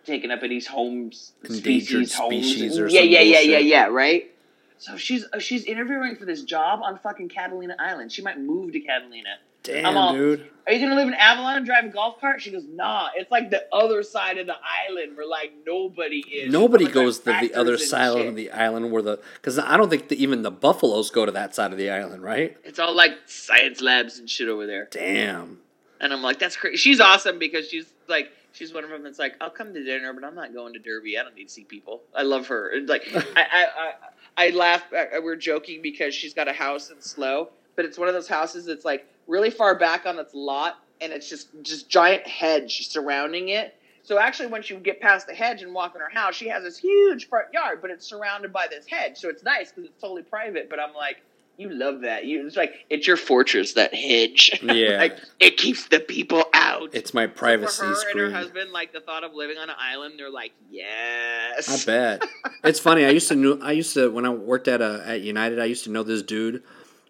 taking up any homes, Endangered species, homes. species or yeah, yeah, yeah, yeah, yeah, right. So she's uh, she's interviewing for this job on fucking Catalina Island. She might move to Catalina. Damn, I'm all- dude. Are you gonna live in Avalon and drive a golf cart? She goes, Nah, it's like the other side of the island where like nobody is. Nobody like goes to the other side shit. of the island where the because I don't think that even the buffaloes go to that side of the island, right? It's all like science labs and shit over there. Damn. And I'm like, that's crazy. She's awesome because she's like, She's one of them that's like, I'll come to dinner, but I'm not going to Derby. I don't need to see people. I love her. And like, I, I, I, I laugh. I, we're joking because she's got a house in SLO, but it's one of those houses that's like really far back on its lot, and it's just just giant hedge surrounding it. So actually, once you get past the hedge and walk in her house, she has this huge front yard, but it's surrounded by this hedge, so it's nice because it's totally private. But I'm like, you love that. You, it's like it's your fortress, that hedge. Yeah. like it keeps the people out. It's my So privacy for her and screen. her husband, like the thought of living on an island, they're like, yes. I bet. It's funny. I used to know. I used to when I worked at a at United. I used to know this dude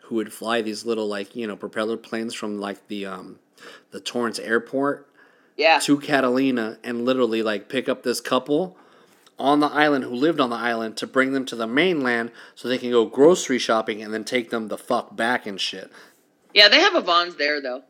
who would fly these little like you know propeller planes from like the um the Torrance Airport Yeah. to Catalina and literally like pick up this couple on the island who lived on the island to bring them to the mainland so they can go grocery shopping and then take them the fuck back and shit. Yeah, they have a Vons there though.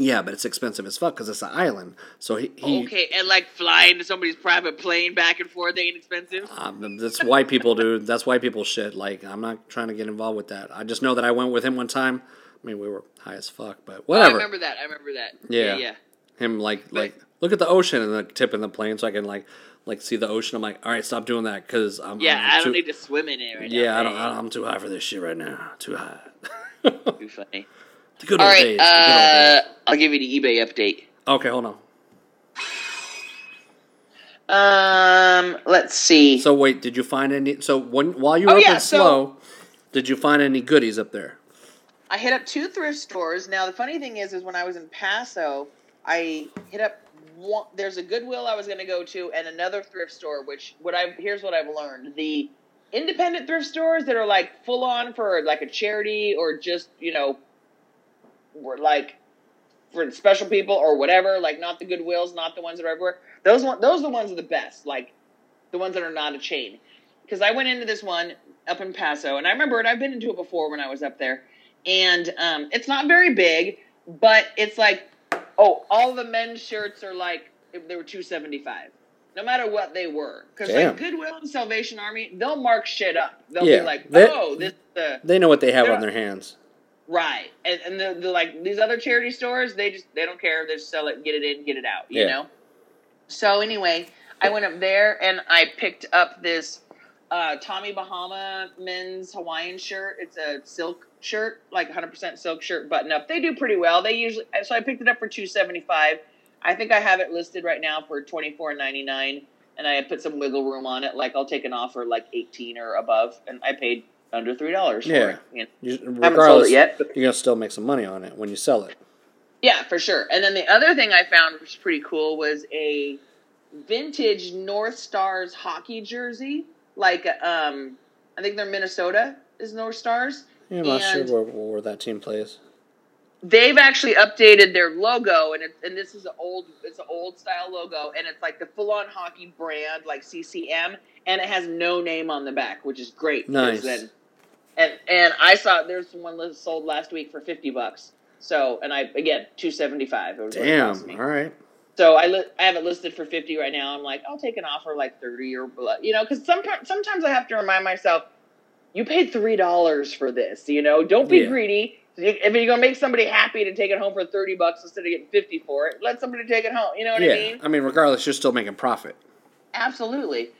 Yeah, but it's expensive as fuck because it's an island. So he, he okay, and like flying to somebody's private plane back and forth ain't expensive. Um, that's white people, do. That's white people shit. Like, I'm not trying to get involved with that. I just know that I went with him one time. I mean, we were high as fuck, but whatever. I remember that. I remember that. Yeah. yeah. yeah. him like like look at the ocean and like tipping the plane so I can like like see the ocean. I'm like, all right, stop doing that because I'm Yeah, I'm I don't too, need to swim in it right now. yeah, I don't, I don't. I'm too high for this shit right now. Too high. Too funny. the good All old right, days. good old uh, days. I'll give you the eBay update. Okay, hold on. Um, let's see. So wait, did you find any? So when while you were Oh, up yeah, in so- SLO, did you find any goodies up there? I hit up two thrift stores. Now the funny thing is, is when I was in Paso, I hit up one. There's a Goodwill I was going to go to, and another thrift store. Which what I here's what I've learned: the independent thrift stores that are like full on for like a charity or just you know, were like for special people or whatever. Like not the Goodwills, not the ones that are everywhere. Those one, those are the ones that are the best. Like the ones that are not a chain. Because I went into this one up in Paso, and I remember it. I've been into it before when I was up there, and um, it's not very big, but it's like, oh, all the men's shirts are like they were two seventy five, no matter what they were. Because like Goodwill and Salvation Army, they'll mark shit up. They'll Yeah, be like, they- oh, this the They know what they have on their hands. Right, and, and the, the like these other charity stores, they just they don't care. They just sell it, get it in, get it out. You Yeah. know. So anyway, I went up there and I picked up this uh, Tommy Bahama men's Hawaiian shirt. It's a silk shirt, like 100% silk shirt, button up. They do pretty well. They usually so I picked it up for 275. I think I have it listed right now for 24.99, and I put some wiggle room on it. Like I'll take an offer like 18 or above, and I paid under three dollars for Yeah. it. You know? You, haven't sold it yet, but you're gonna still make some money on it when you sell it. Yeah, for sure. And then the other thing I found which was pretty cool was a vintage North Stars hockey jersey. Like um I think they're Minnesota is North Stars. Yeah, I'm not And- sure where, where that team plays. They've actually updated their logo and it, and this is an old it's an old style logo and it's like the full on hockey brand like CCM and it has no name on the back, which is great. Nice. then- and and I saw there's one that sold last week for fifty bucks. So and I again two seventy five. Damn. All right. So I li- I have it listed for fifty right now. I'm like, I'll take an offer like thirty or you know, because sometimes sometimes I have to remind myself, you paid three dollars for this, you know. Don't be Yeah. greedy. If you're gonna make somebody happy to take it home for thirty bucks instead of getting fifty for it, let somebody take it home. You know what yeah. I mean? I mean? regardless, you're still making profit. Absolutely.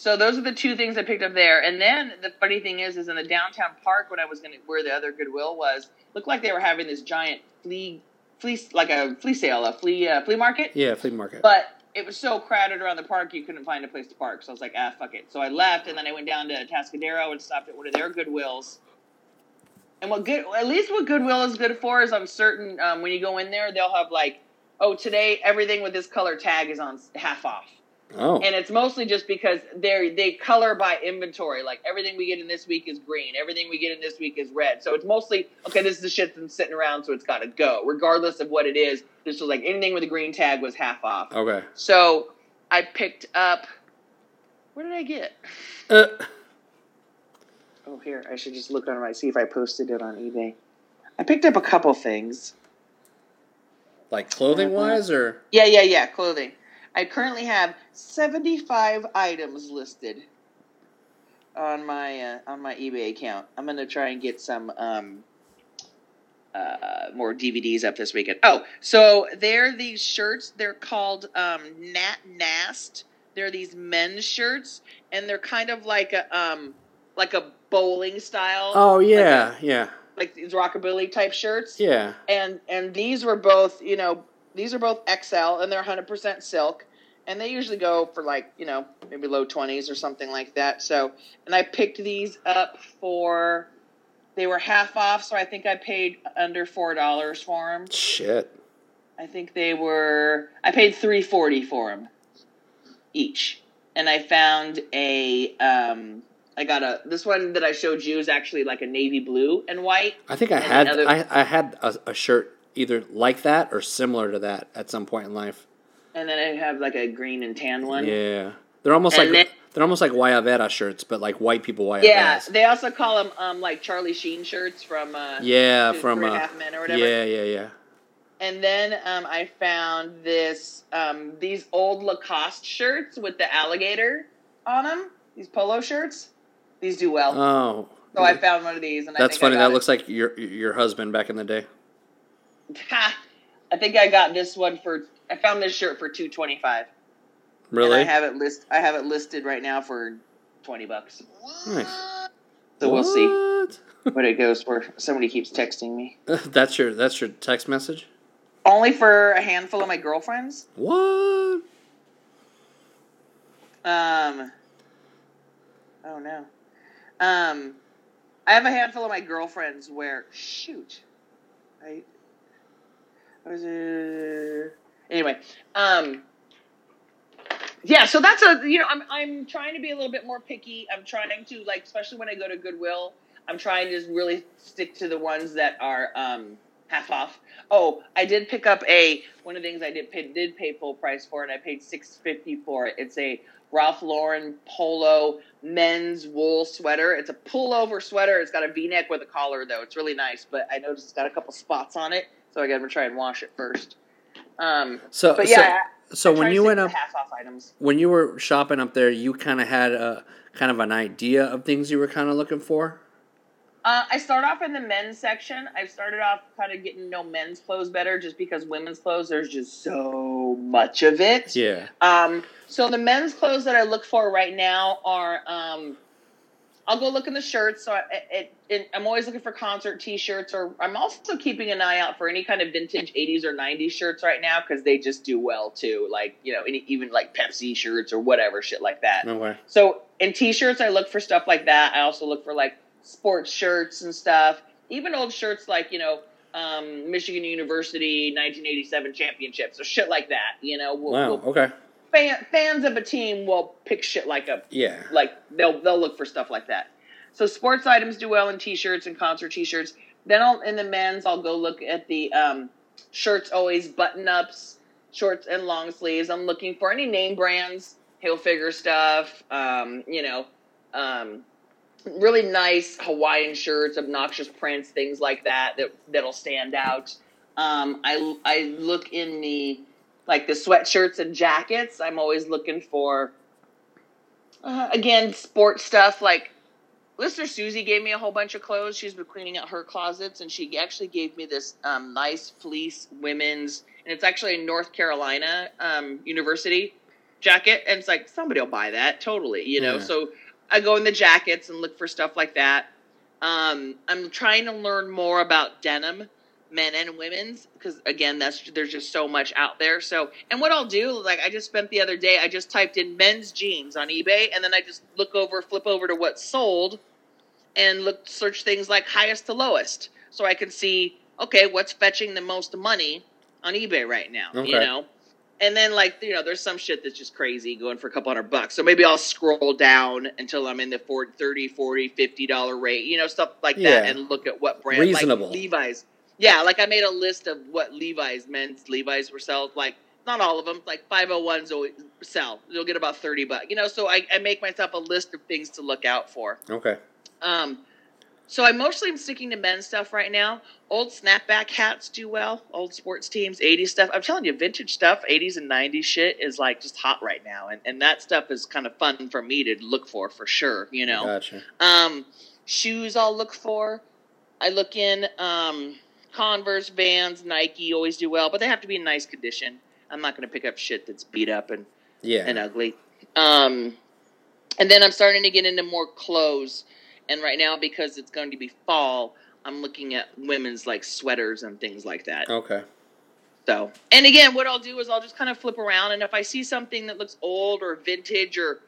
So those are the two things I picked up there. And then the funny thing is, is in the downtown park when I was gonna where the other Goodwill was, looked like they were having this giant flea flea like a flea sale, a flea uh, flea market. Yeah, flea market. But it was so crowded around the park, you couldn't find a place to park. So I was like, ah, fuck it. So I left, and then I went down to Atascadero and stopped at one of their Goodwills. And what good, at least what Goodwill is good for is I'm certain um, when you go in there, they'll have like, oh, today everything with this color tag is on half off. Oh, And it's mostly just because they they color by inventory. Like everything we get in this week is green. Everything we get in this week is red. So it's mostly okay. This is the shit that's sitting around, so it's got to go, regardless of what it is. This was like anything with a green tag was half off. okay. So I picked up. What did I get? Uh, Oh, here I should just look on my see if I posted it on eBay. I picked up a couple things. like clothing wise, or Yeah, yeah, yeah. Clothing. I currently have seventy-five items listed on my uh, on my eBay account. I'm gonna try and get some um, uh, more DVDs up this weekend. Oh, so they're these shirts. They're called um, Nat Nast. They're these men's shirts, and they're kind of like a um, like a bowling style. Oh like yeah, yeah, like these rockabilly type shirts. yeah. And and these were both, you know, these are both XL, and they're 100% silk. And they usually go for like, you know, maybe low 20s or something like that. So, and I picked these up for, they were half off, so I think I paid under $4 for them. Shit. I think they were, I paid 340 for them each. And I found a, um, I got a, this one that I showed you is actually like a navy blue and white. I think I had another- I, I had a, a shirt either like that or similar to that at some point in life. And then I have like a green and tan one. Yeah, they're almost And like then- they're almost like Guayabera shirts, but like white people Guayaberas. Yeah, they also call them um, like Charlie Sheen shirts from uh, yeah, from Three and uh, Half Men or whatever. yeah, yeah, yeah. And then um, I found this um, these old Lacoste shirts with the alligator on them. These polo shirts. These do well. Oh, so I found one of these, and I that's funny. That it. looks like your your husband back in the day. Ha! I think I got this one for. I found this shirt for two twenty five. Really? And I have it list. I have it listed right now for twenty bucks. Nice. So we'll see What? what it goes for. Somebody keeps texting me. that's your that's your text message. Only for a handful of my girlfriends. What? Um. Oh no. Um, I have a handful of my girlfriends where shoot, I. Anyway. Um. Yeah, so that's a you know I'm I'm trying to be a little bit more picky. I'm trying to like especially when I go to Goodwill, I'm trying to really stick to the ones that are um half off. Oh, I did pick up a one of the things I did pay did pay full price for, and I paid six fifty for it. It's a Ralph Lauren polo men's wool sweater. It's a pullover sweater. It's got a V neck with a collar though. It's really nice, but I noticed it's got a couple spots on it, so I got to try and wash it first. Um, So but so- yeah, So, I when you went up, half off items. when you were shopping up there, you kind of had a kind of an idea of things you were kind of looking for. Uh, I start off in the men's section. I've started off kind of getting to know men's clothes better, just because women's clothes there's just so much of it. Yeah. Um, so the men's clothes that I look for right now are um, I'll go look in the shirts. So I, it, it, I'm always looking for concert T-shirts, or I'm also keeping an eye out for any kind of vintage '80s or '90s shirts right now because they just do well too. Like you know, any, even like Pepsi shirts or whatever shit like that. No way. So in t-shirts, I look for stuff like that. I also look for like sports shirts and stuff. Even old shirts like you know um, Michigan University 1987 championships or shit like that. You know, we'll, Wow. we'll- Okay. Fan, fans of a team will pick shit like a Yeah. like they'll they'll look for stuff like that. So sports items do well in t-shirts and concert t-shirts. Then I'll in the men's I'll go look at the um, shirts always button ups, shorts and long sleeves. I'm looking for any name brands, Hilfiger stuff, um, you know, um, really nice Hawaiian shirts, obnoxious prints, things like that that that'll stand out. Um, I I look in the like the sweatshirts and jackets. I'm always looking for uh, again sports stuff like listener Susie gave me a whole bunch of clothes. She's been cleaning out her closets, and she actually gave me this um, nice fleece women's, and it's actually a North Carolina um, University jacket, and it's like somebody will buy that totally, you know. Yeah. So I go in the jackets and look for stuff like that. Um, I'm trying to learn more about denim, men and women's, because again, that's there's just so much out there. So, and what I'll do, like I just spent the other day, I just typed in men's jeans on eBay, and then I just look over, flip over to what's sold, and look search things like highest to lowest, so I can see okay what's fetching the most money on eBay right now. You know. And then, like you know, there's some shit that's just crazy going for a couple hundred bucks. So maybe I'll scroll down until I'm in the 40, 30 40 50 dollar rate, you know, stuff like that, Yeah. and look at what brand Reasonable. like Levi's. Yeah, like I made a list of what Levi's men's Levi's were sold. Like not all of them, like 501s always sell. You'll get about 30 bucks, you know. So I, I make myself a list of things to look out for. Okay. Um, so I mostly am sticking to men's stuff right now. Old snapback hats do well. Old sports teams, 80s stuff. I'm telling you, vintage stuff, 80s and 90s shit is like just hot right now, and and that stuff is kind of fun for me to look for for sure. You know, Gotcha. um, shoes I'll look for. I look in um, Converse, Vans, Nike always do well, but they have to be in nice condition. I'm not going to pick up shit that's beat up and Yeah. and ugly. Um, and then I'm starting to get into more clothes. And right now, because it's going to be fall, I'm looking at women's like sweaters and things like that. okay. So, and again, what I'll do is I'll just kind of flip around, and if I see something that looks old or vintage or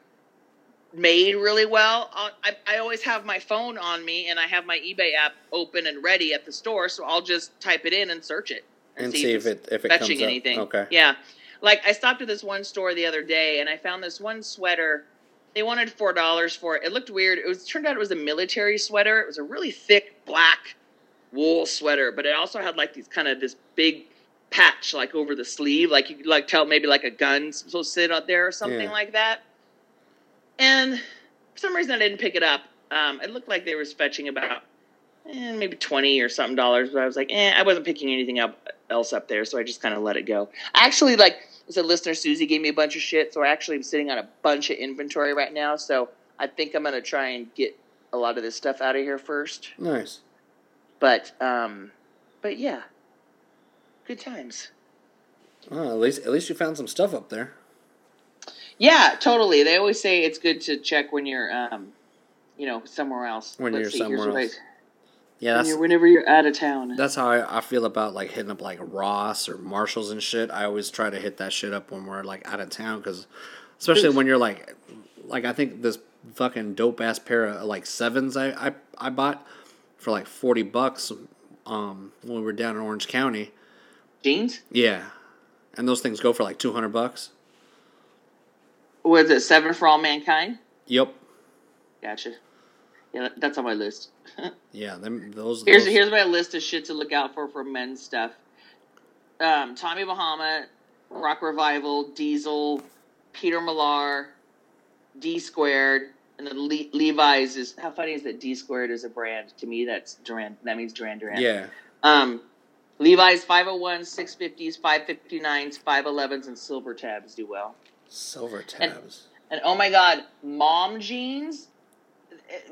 made really well, I I always have my phone on me, and I have my eBay app open and ready at the store, so I'll just type it in and search it And see if it's it if it fetching comes up. anything. Okay. Yeah. Like I stopped at this one store the other day and I found this one sweater. They wanted four dollars for it. It looked weird. It was turned out it was a military sweater. It was a really thick black wool sweater, but it also had like these kind of this big patch like over the sleeve, like you could like tell maybe like a gun supposed to sit out there or something Yeah. like that. And for some reason I didn't pick it up. Um, it looked like they were fetching about eh, maybe twenty or something dollars, but I was like, eh, I wasn't picking anything up else up there, so I just kind of let it go. Actually, like as a listener, Susie gave me a bunch of shit, so I actually am sitting on a bunch of inventory right now. So I think I'm gonna try and get a lot of this stuff out of here first. Nice. But um, but yeah, good times. Well, at least at least you found some stuff up there. Yeah, totally. They always say it's good to check when you're um, you know, somewhere else. When Let's you're here's somewhere else. Yeah, when that's you're, whenever you're out of town. that's how I, I feel about like hitting up like Ross or Marshalls and shit. I always try to hit that shit up when we're like out of town because, especially when you're like, like I think this fucking dope ass pair of like sevens I, I I bought for like forty bucks, um when we were down in Orange County. Jeans? Yeah, and those things go for like two hundred bucks. Was it seven for all mankind? Yep. Gotcha. Yeah, that's on my list. Yeah, them those. Here's those- here's my list of shit to look out for for men's stuff. Um, Tommy Bahama, Rock Revival, Diesel, Peter Millar, D Squared, and then Le- Levi's is how funny is that D Squared is a brand to me? That's Duran. That means Duran Duran. Yeah. Um, Levi's 501s, 650s, 559s, 511s, and silver tabs do well. Silver tabs. And oh my god, mom jeans.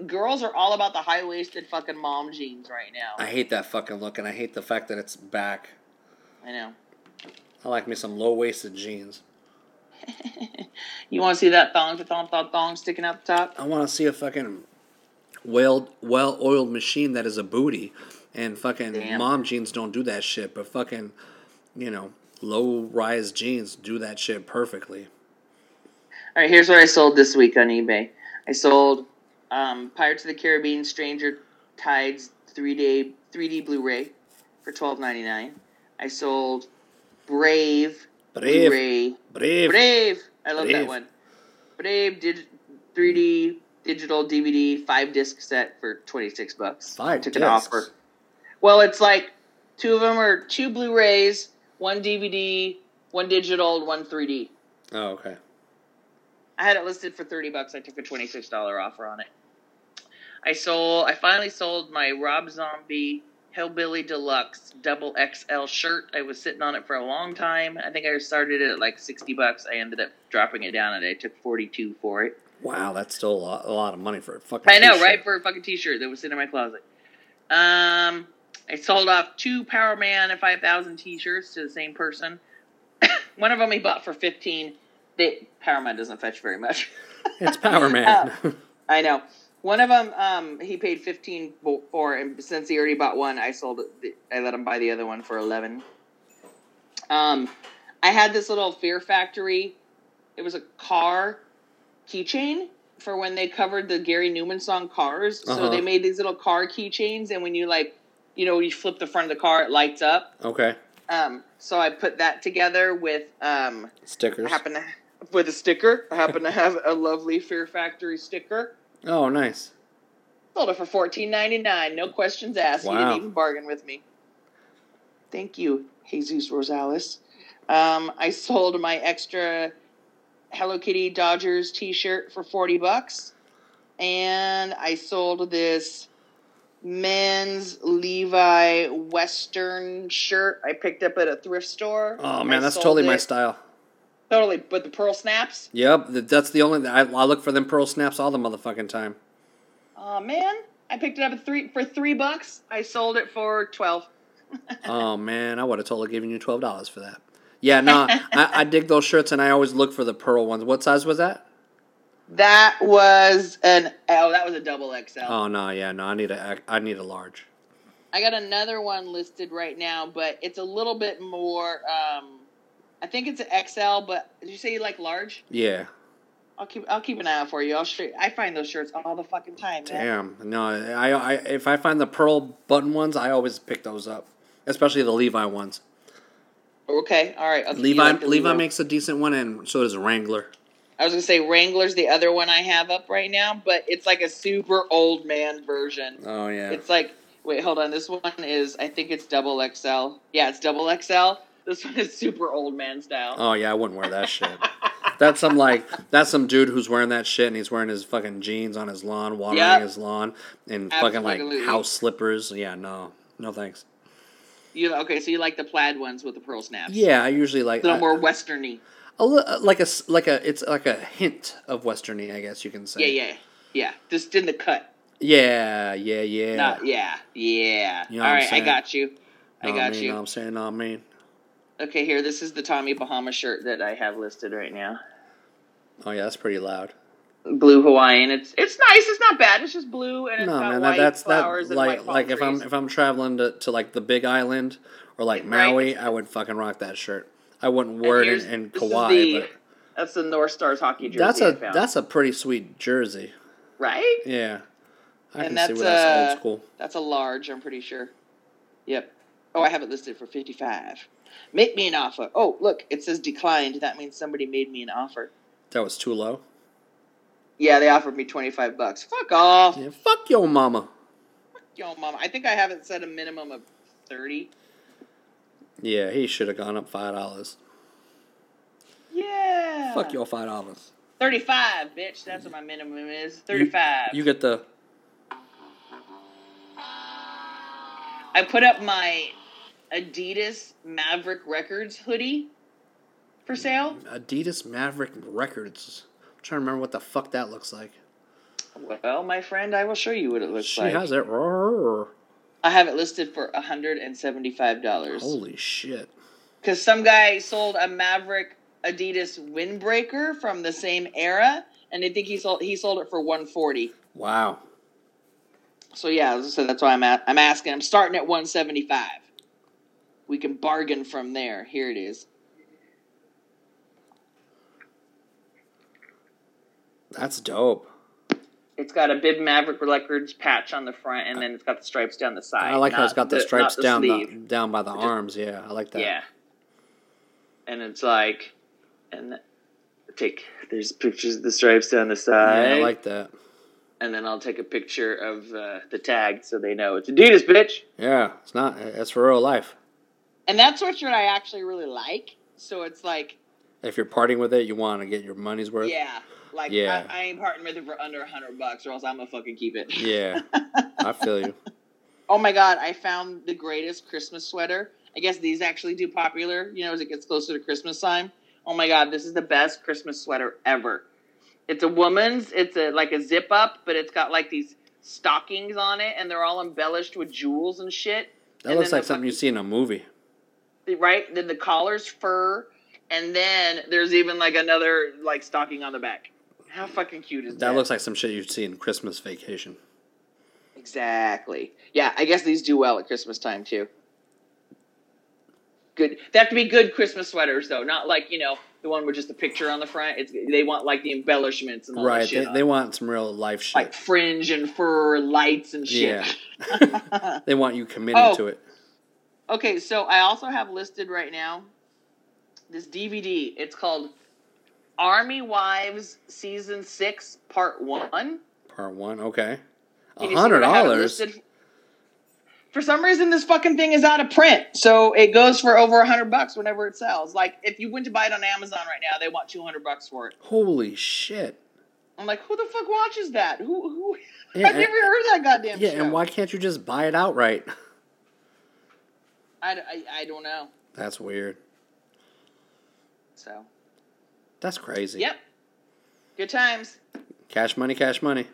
Girls are all about the high waisted fucking mom jeans right now. I hate that fucking look, and I hate the fact that it's back. I know. I like me some low waisted jeans. You want to see that thong, thong, thong, thong sticking out the top? I want to see a fucking well well oiled machine that is a booty, and fucking Damn. mom jeans don't do that shit, but fucking you know low rise jeans do that shit perfectly. All right, here's what I sold this week on eBay. I sold um, Pirates of the Caribbean Stranger Tides 3D 3D Blu-ray for twelve ninety nine. I sold Brave, Brave, Blu-ray brave. Brave. I love Brave. that one. Brave did 3D digital DVD five disc set for 26 bucks. Five I took discs. an offer. Well, it's like two of them are two Blu-rays, one DVD, one digital, one 3D. Oh, okay. I had it listed for 30 bucks. I took a $26 offer on it. I sold I finally sold my Rob Zombie Hillbilly Deluxe double XL shirt. I was sitting on it for a long time. I think I started it at like 60 bucks. I ended up dropping it down and I took 42 for it. Wow, that's still a lot, a lot of money for a fucking. I know, t-shirt. right? For a fucking t-shirt that was sitting in my closet. Um, I sold off two Powerman and 5000 t-shirts to the same person. One of them he bought for 15. They, Powerman doesn't fetch very much. It's Powerman. I know. One of them, um, he paid fifteen for, and since he already bought one, I sold it. I let him buy the other one for eleven. Um, I had this little Fear Factory. It was a car keychain for when they covered the Gary Numan song "Cars." So Uh-huh. they made these little car keychains, and when you like, you know, you flip the front of the car, it lights up. okay, Um, so I put that together with um, stickers. I happen to with a sticker. I happen to have a lovely Fear Factory sticker. Oh, nice. Sold it for fourteen ninety nine. No questions asked. He didn't even bargain with me. Thank you, Jesus Rosales. Um, I sold my extra Hello Kitty Dodgers T shirt for forty bucks, and I sold this men's Levi Western shirt I picked up at a thrift store. Oh man, I that's totally my style. Totally, but the pearl snaps. Yep, that's the only. I, I look for them pearl snaps all the motherfucking time. Oh man, I picked it up at three for three bucks. I sold it for twelve. oh man, I would have totally given you twelve dollars for that. Yeah, no, I, I dig those shirts, and I always look for the pearl ones. What size was that? That was an oh, that was a double XL. Oh no, yeah, no, I need a I need a large. I got another one listed right now, but it's a little bit more. Um, I think it's an XL, but did you say you like large? Yeah, I'll keep I'll keep an eye out for you. I'll show you. I find those shirts all the fucking time. Man. damn. No, I, I if I find the pearl button ones, I always pick those up, especially the Levi ones. Okay, all right. Levi like Levi makes a decent one, and so does Wrangler. I was gonna say Wrangler's the other one I have up right now, but it's like a super old man version. Oh yeah, It's like wait, hold on. This one is I think it's double XL. Yeah, it's double XL. This one is super old man style. oh yeah, I wouldn't wear that shit. That's some like that's some dude who's wearing that shit, and he's wearing his fucking jeans on his lawn, watering Yep. his lawn, and fucking like house slippers. Yeah, no, no thanks. You okay? So you like the plaid ones with the pearl snaps? Yeah, I usually like a little I- more westerny. a uh, like a like a it's like a hint of westerny, I guess you can say. Yeah, yeah, yeah. Just in the cut. yeah, yeah, yeah. Not yeah, yeah. You know All what I'm right, I got you. I got mean, you. Know what I'm saying, I mean. Okay, here. This is the Tommy Bahama shirt that I have listed right now. Oh yeah, that's pretty loud. Blue Hawaiian. It's it's nice. It's not bad. It's just blue and it's No got man, white that, that's flowers that and like white like if I'm if I'm traveling to, to like the Big Island or like Right. Maui, I would fucking rock that shirt. I wouldn't wear it in, in Kauai, the- but That's the North Stars hockey jersey. that's a that's a pretty sweet jersey. right. Yeah, I And can see that's, where that's old school. That's a large. I'm pretty sure. Yep. Oh, I have it listed for fifty five. Make me an offer. Oh, look, it says declined. That means somebody made me an offer. That was too low. Yeah, they offered me twenty five bucks. Fuck off. Yeah, fuck your mama. Fuck yo, mama. I think I haven't set a minimum of thirty. Yeah, he should have gone up five dollars. Yeah. Fuck your five dollars. Thirty five, bitch. That's what my minimum is. Thirty five. You get the I put up my Adidas Maverick Records hoodie for sale. Adidas Maverick Records. I'm trying to remember what the fuck that looks like. Well, my friend, I will show you what it looks She like. She has it. Roar. I have it listed for hundred and seventy five dollars. Holy shit. Because some guy sold a Maverick Adidas windbreaker from the same era, and I think he sold he sold it for one forty. Wow. So yeah, so that's why I'm at, I'm asking. I'm starting at one seventy five. We can bargain from there. Here it is. That's dope. It's got a Bib Maverick Records patch on the front, and then it's got the stripes down the side. I like how it's got the, stripes not down the, down by the Just- arms. Yeah, I like that. Yeah. And it's like, and take there's pictures of the stripes down the Yeah, side. I like that. and then I'll take a picture of uh, the tag so they know it's Adidas, bitch. Yeah, it's not. It's for real life. And that sweatshirt I actually really like. So it's like, If you're parting with it, you want to get your money's worth. yeah, like Yeah. I, I ain't parting with it for under a hundred bucks, or else I'm gonna fucking keep it. Yeah, I feel you. oh my god, I found the greatest Christmas sweater. I guess these actually do popular, you know, as it gets closer to Christmas time. Oh my god, this is the best Christmas sweater ever. It's a woman's. It's a like a zip up, but it's got like these stockings on it, and they're all embellished with jewels and shit. That And looks like something you see in a movie. Right? Then the collar's fur, and then there's even like another like stocking on the back. How fucking cute is that? That looks like some shit you'd see in Christmas Vacation. exactly. Yeah, I guess these do well at Christmas time too. Good. They have to be good Christmas sweaters though, not like you know the one with just a picture on the front. It's they want like the embellishments and all that Right. shit. They, they want some real life shit. like fringe and fur, lights and shit. Yeah. they want you committed Oh. to it. Okay, so I also have listed right now this DVD. It's called Army Wives Season Six Part One. Part one. Okay. A hundred what I have it dollars. For some reason, this fucking thing is out of print, so it goes for over a hundred bucks whenever it sells. Like if you went to buy it on Amazon right now, they want two hundred bucks for it. Holy shit. I'm like, who the fuck watches that? Who? who? Yeah, I've never heard that goddamn Yeah, show. and why can't you just buy it outright? I, I, I don't know. That's weird. So That's crazy. yep, good times. Cash money, cash money.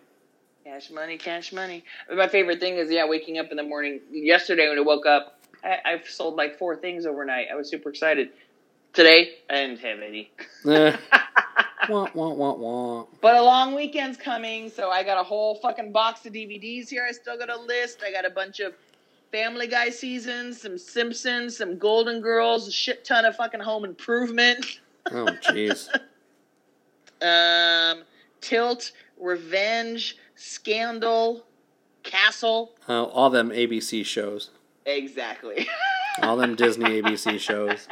Cash money, cash money. My favorite thing is, yeah, waking up in the morning. Yesterday when I woke up, I, I've sold like four things overnight. I was super excited. Today, I didn't have any. Eh. wah, wah, wah, wah. But a long weekend's coming, so I got a whole fucking box of DVDs here. I still got a list. I got a bunch of Family Guy seasons, some Simpsons, some Golden Girls, a shit ton of fucking Home Improvement, Oh, jeez. um, Tilt, Revenge, Scandal, Castle. Uh, all them ABC shows. Exactly. All them Disney ABC shows.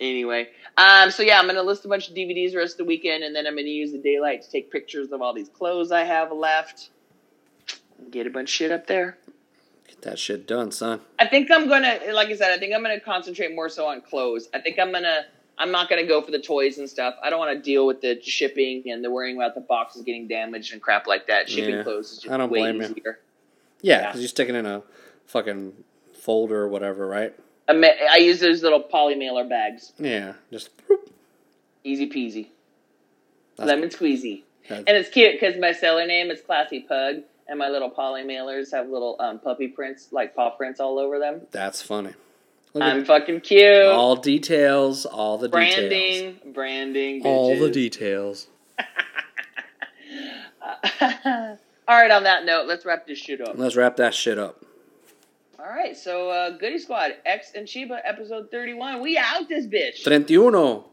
anyway, um, so yeah, I'm gonna list a bunch of DVDs the rest of the weekend, and then I'm gonna use the daylight to take pictures of all these clothes I have left. Get a bunch of shit up there. That shit done, son. I think I'm gonna, like I said, I think I'm gonna concentrate more so on clothes. I think I'm gonna, I'm not gonna go for the toys and stuff. I don't want to deal with the shipping and the worrying about the boxes getting damaged and crap like that. Shipping Yeah, clothes is just I don't way blame you. easier. Yeah, Yeah. because you stick it in a fucking folder or whatever, right? I, ma- I use those little poly mailer bags. Yeah, just. whoop. Easy peasy, That's- lemon squeezy. that's- And it's cute because my seller name is Classy Pug, and my little poly mailers have little um, puppy prints, like paw prints, all over them. That's funny. Look I'm at fucking cute. all details, all the details. branding, branding, All the bitches. details. All right, on that note, let's wrap this shit up. Let's wrap that shit up. All right, so uh, Goody Squad, X and Cheeba, episode 31. We out this bitch. 31.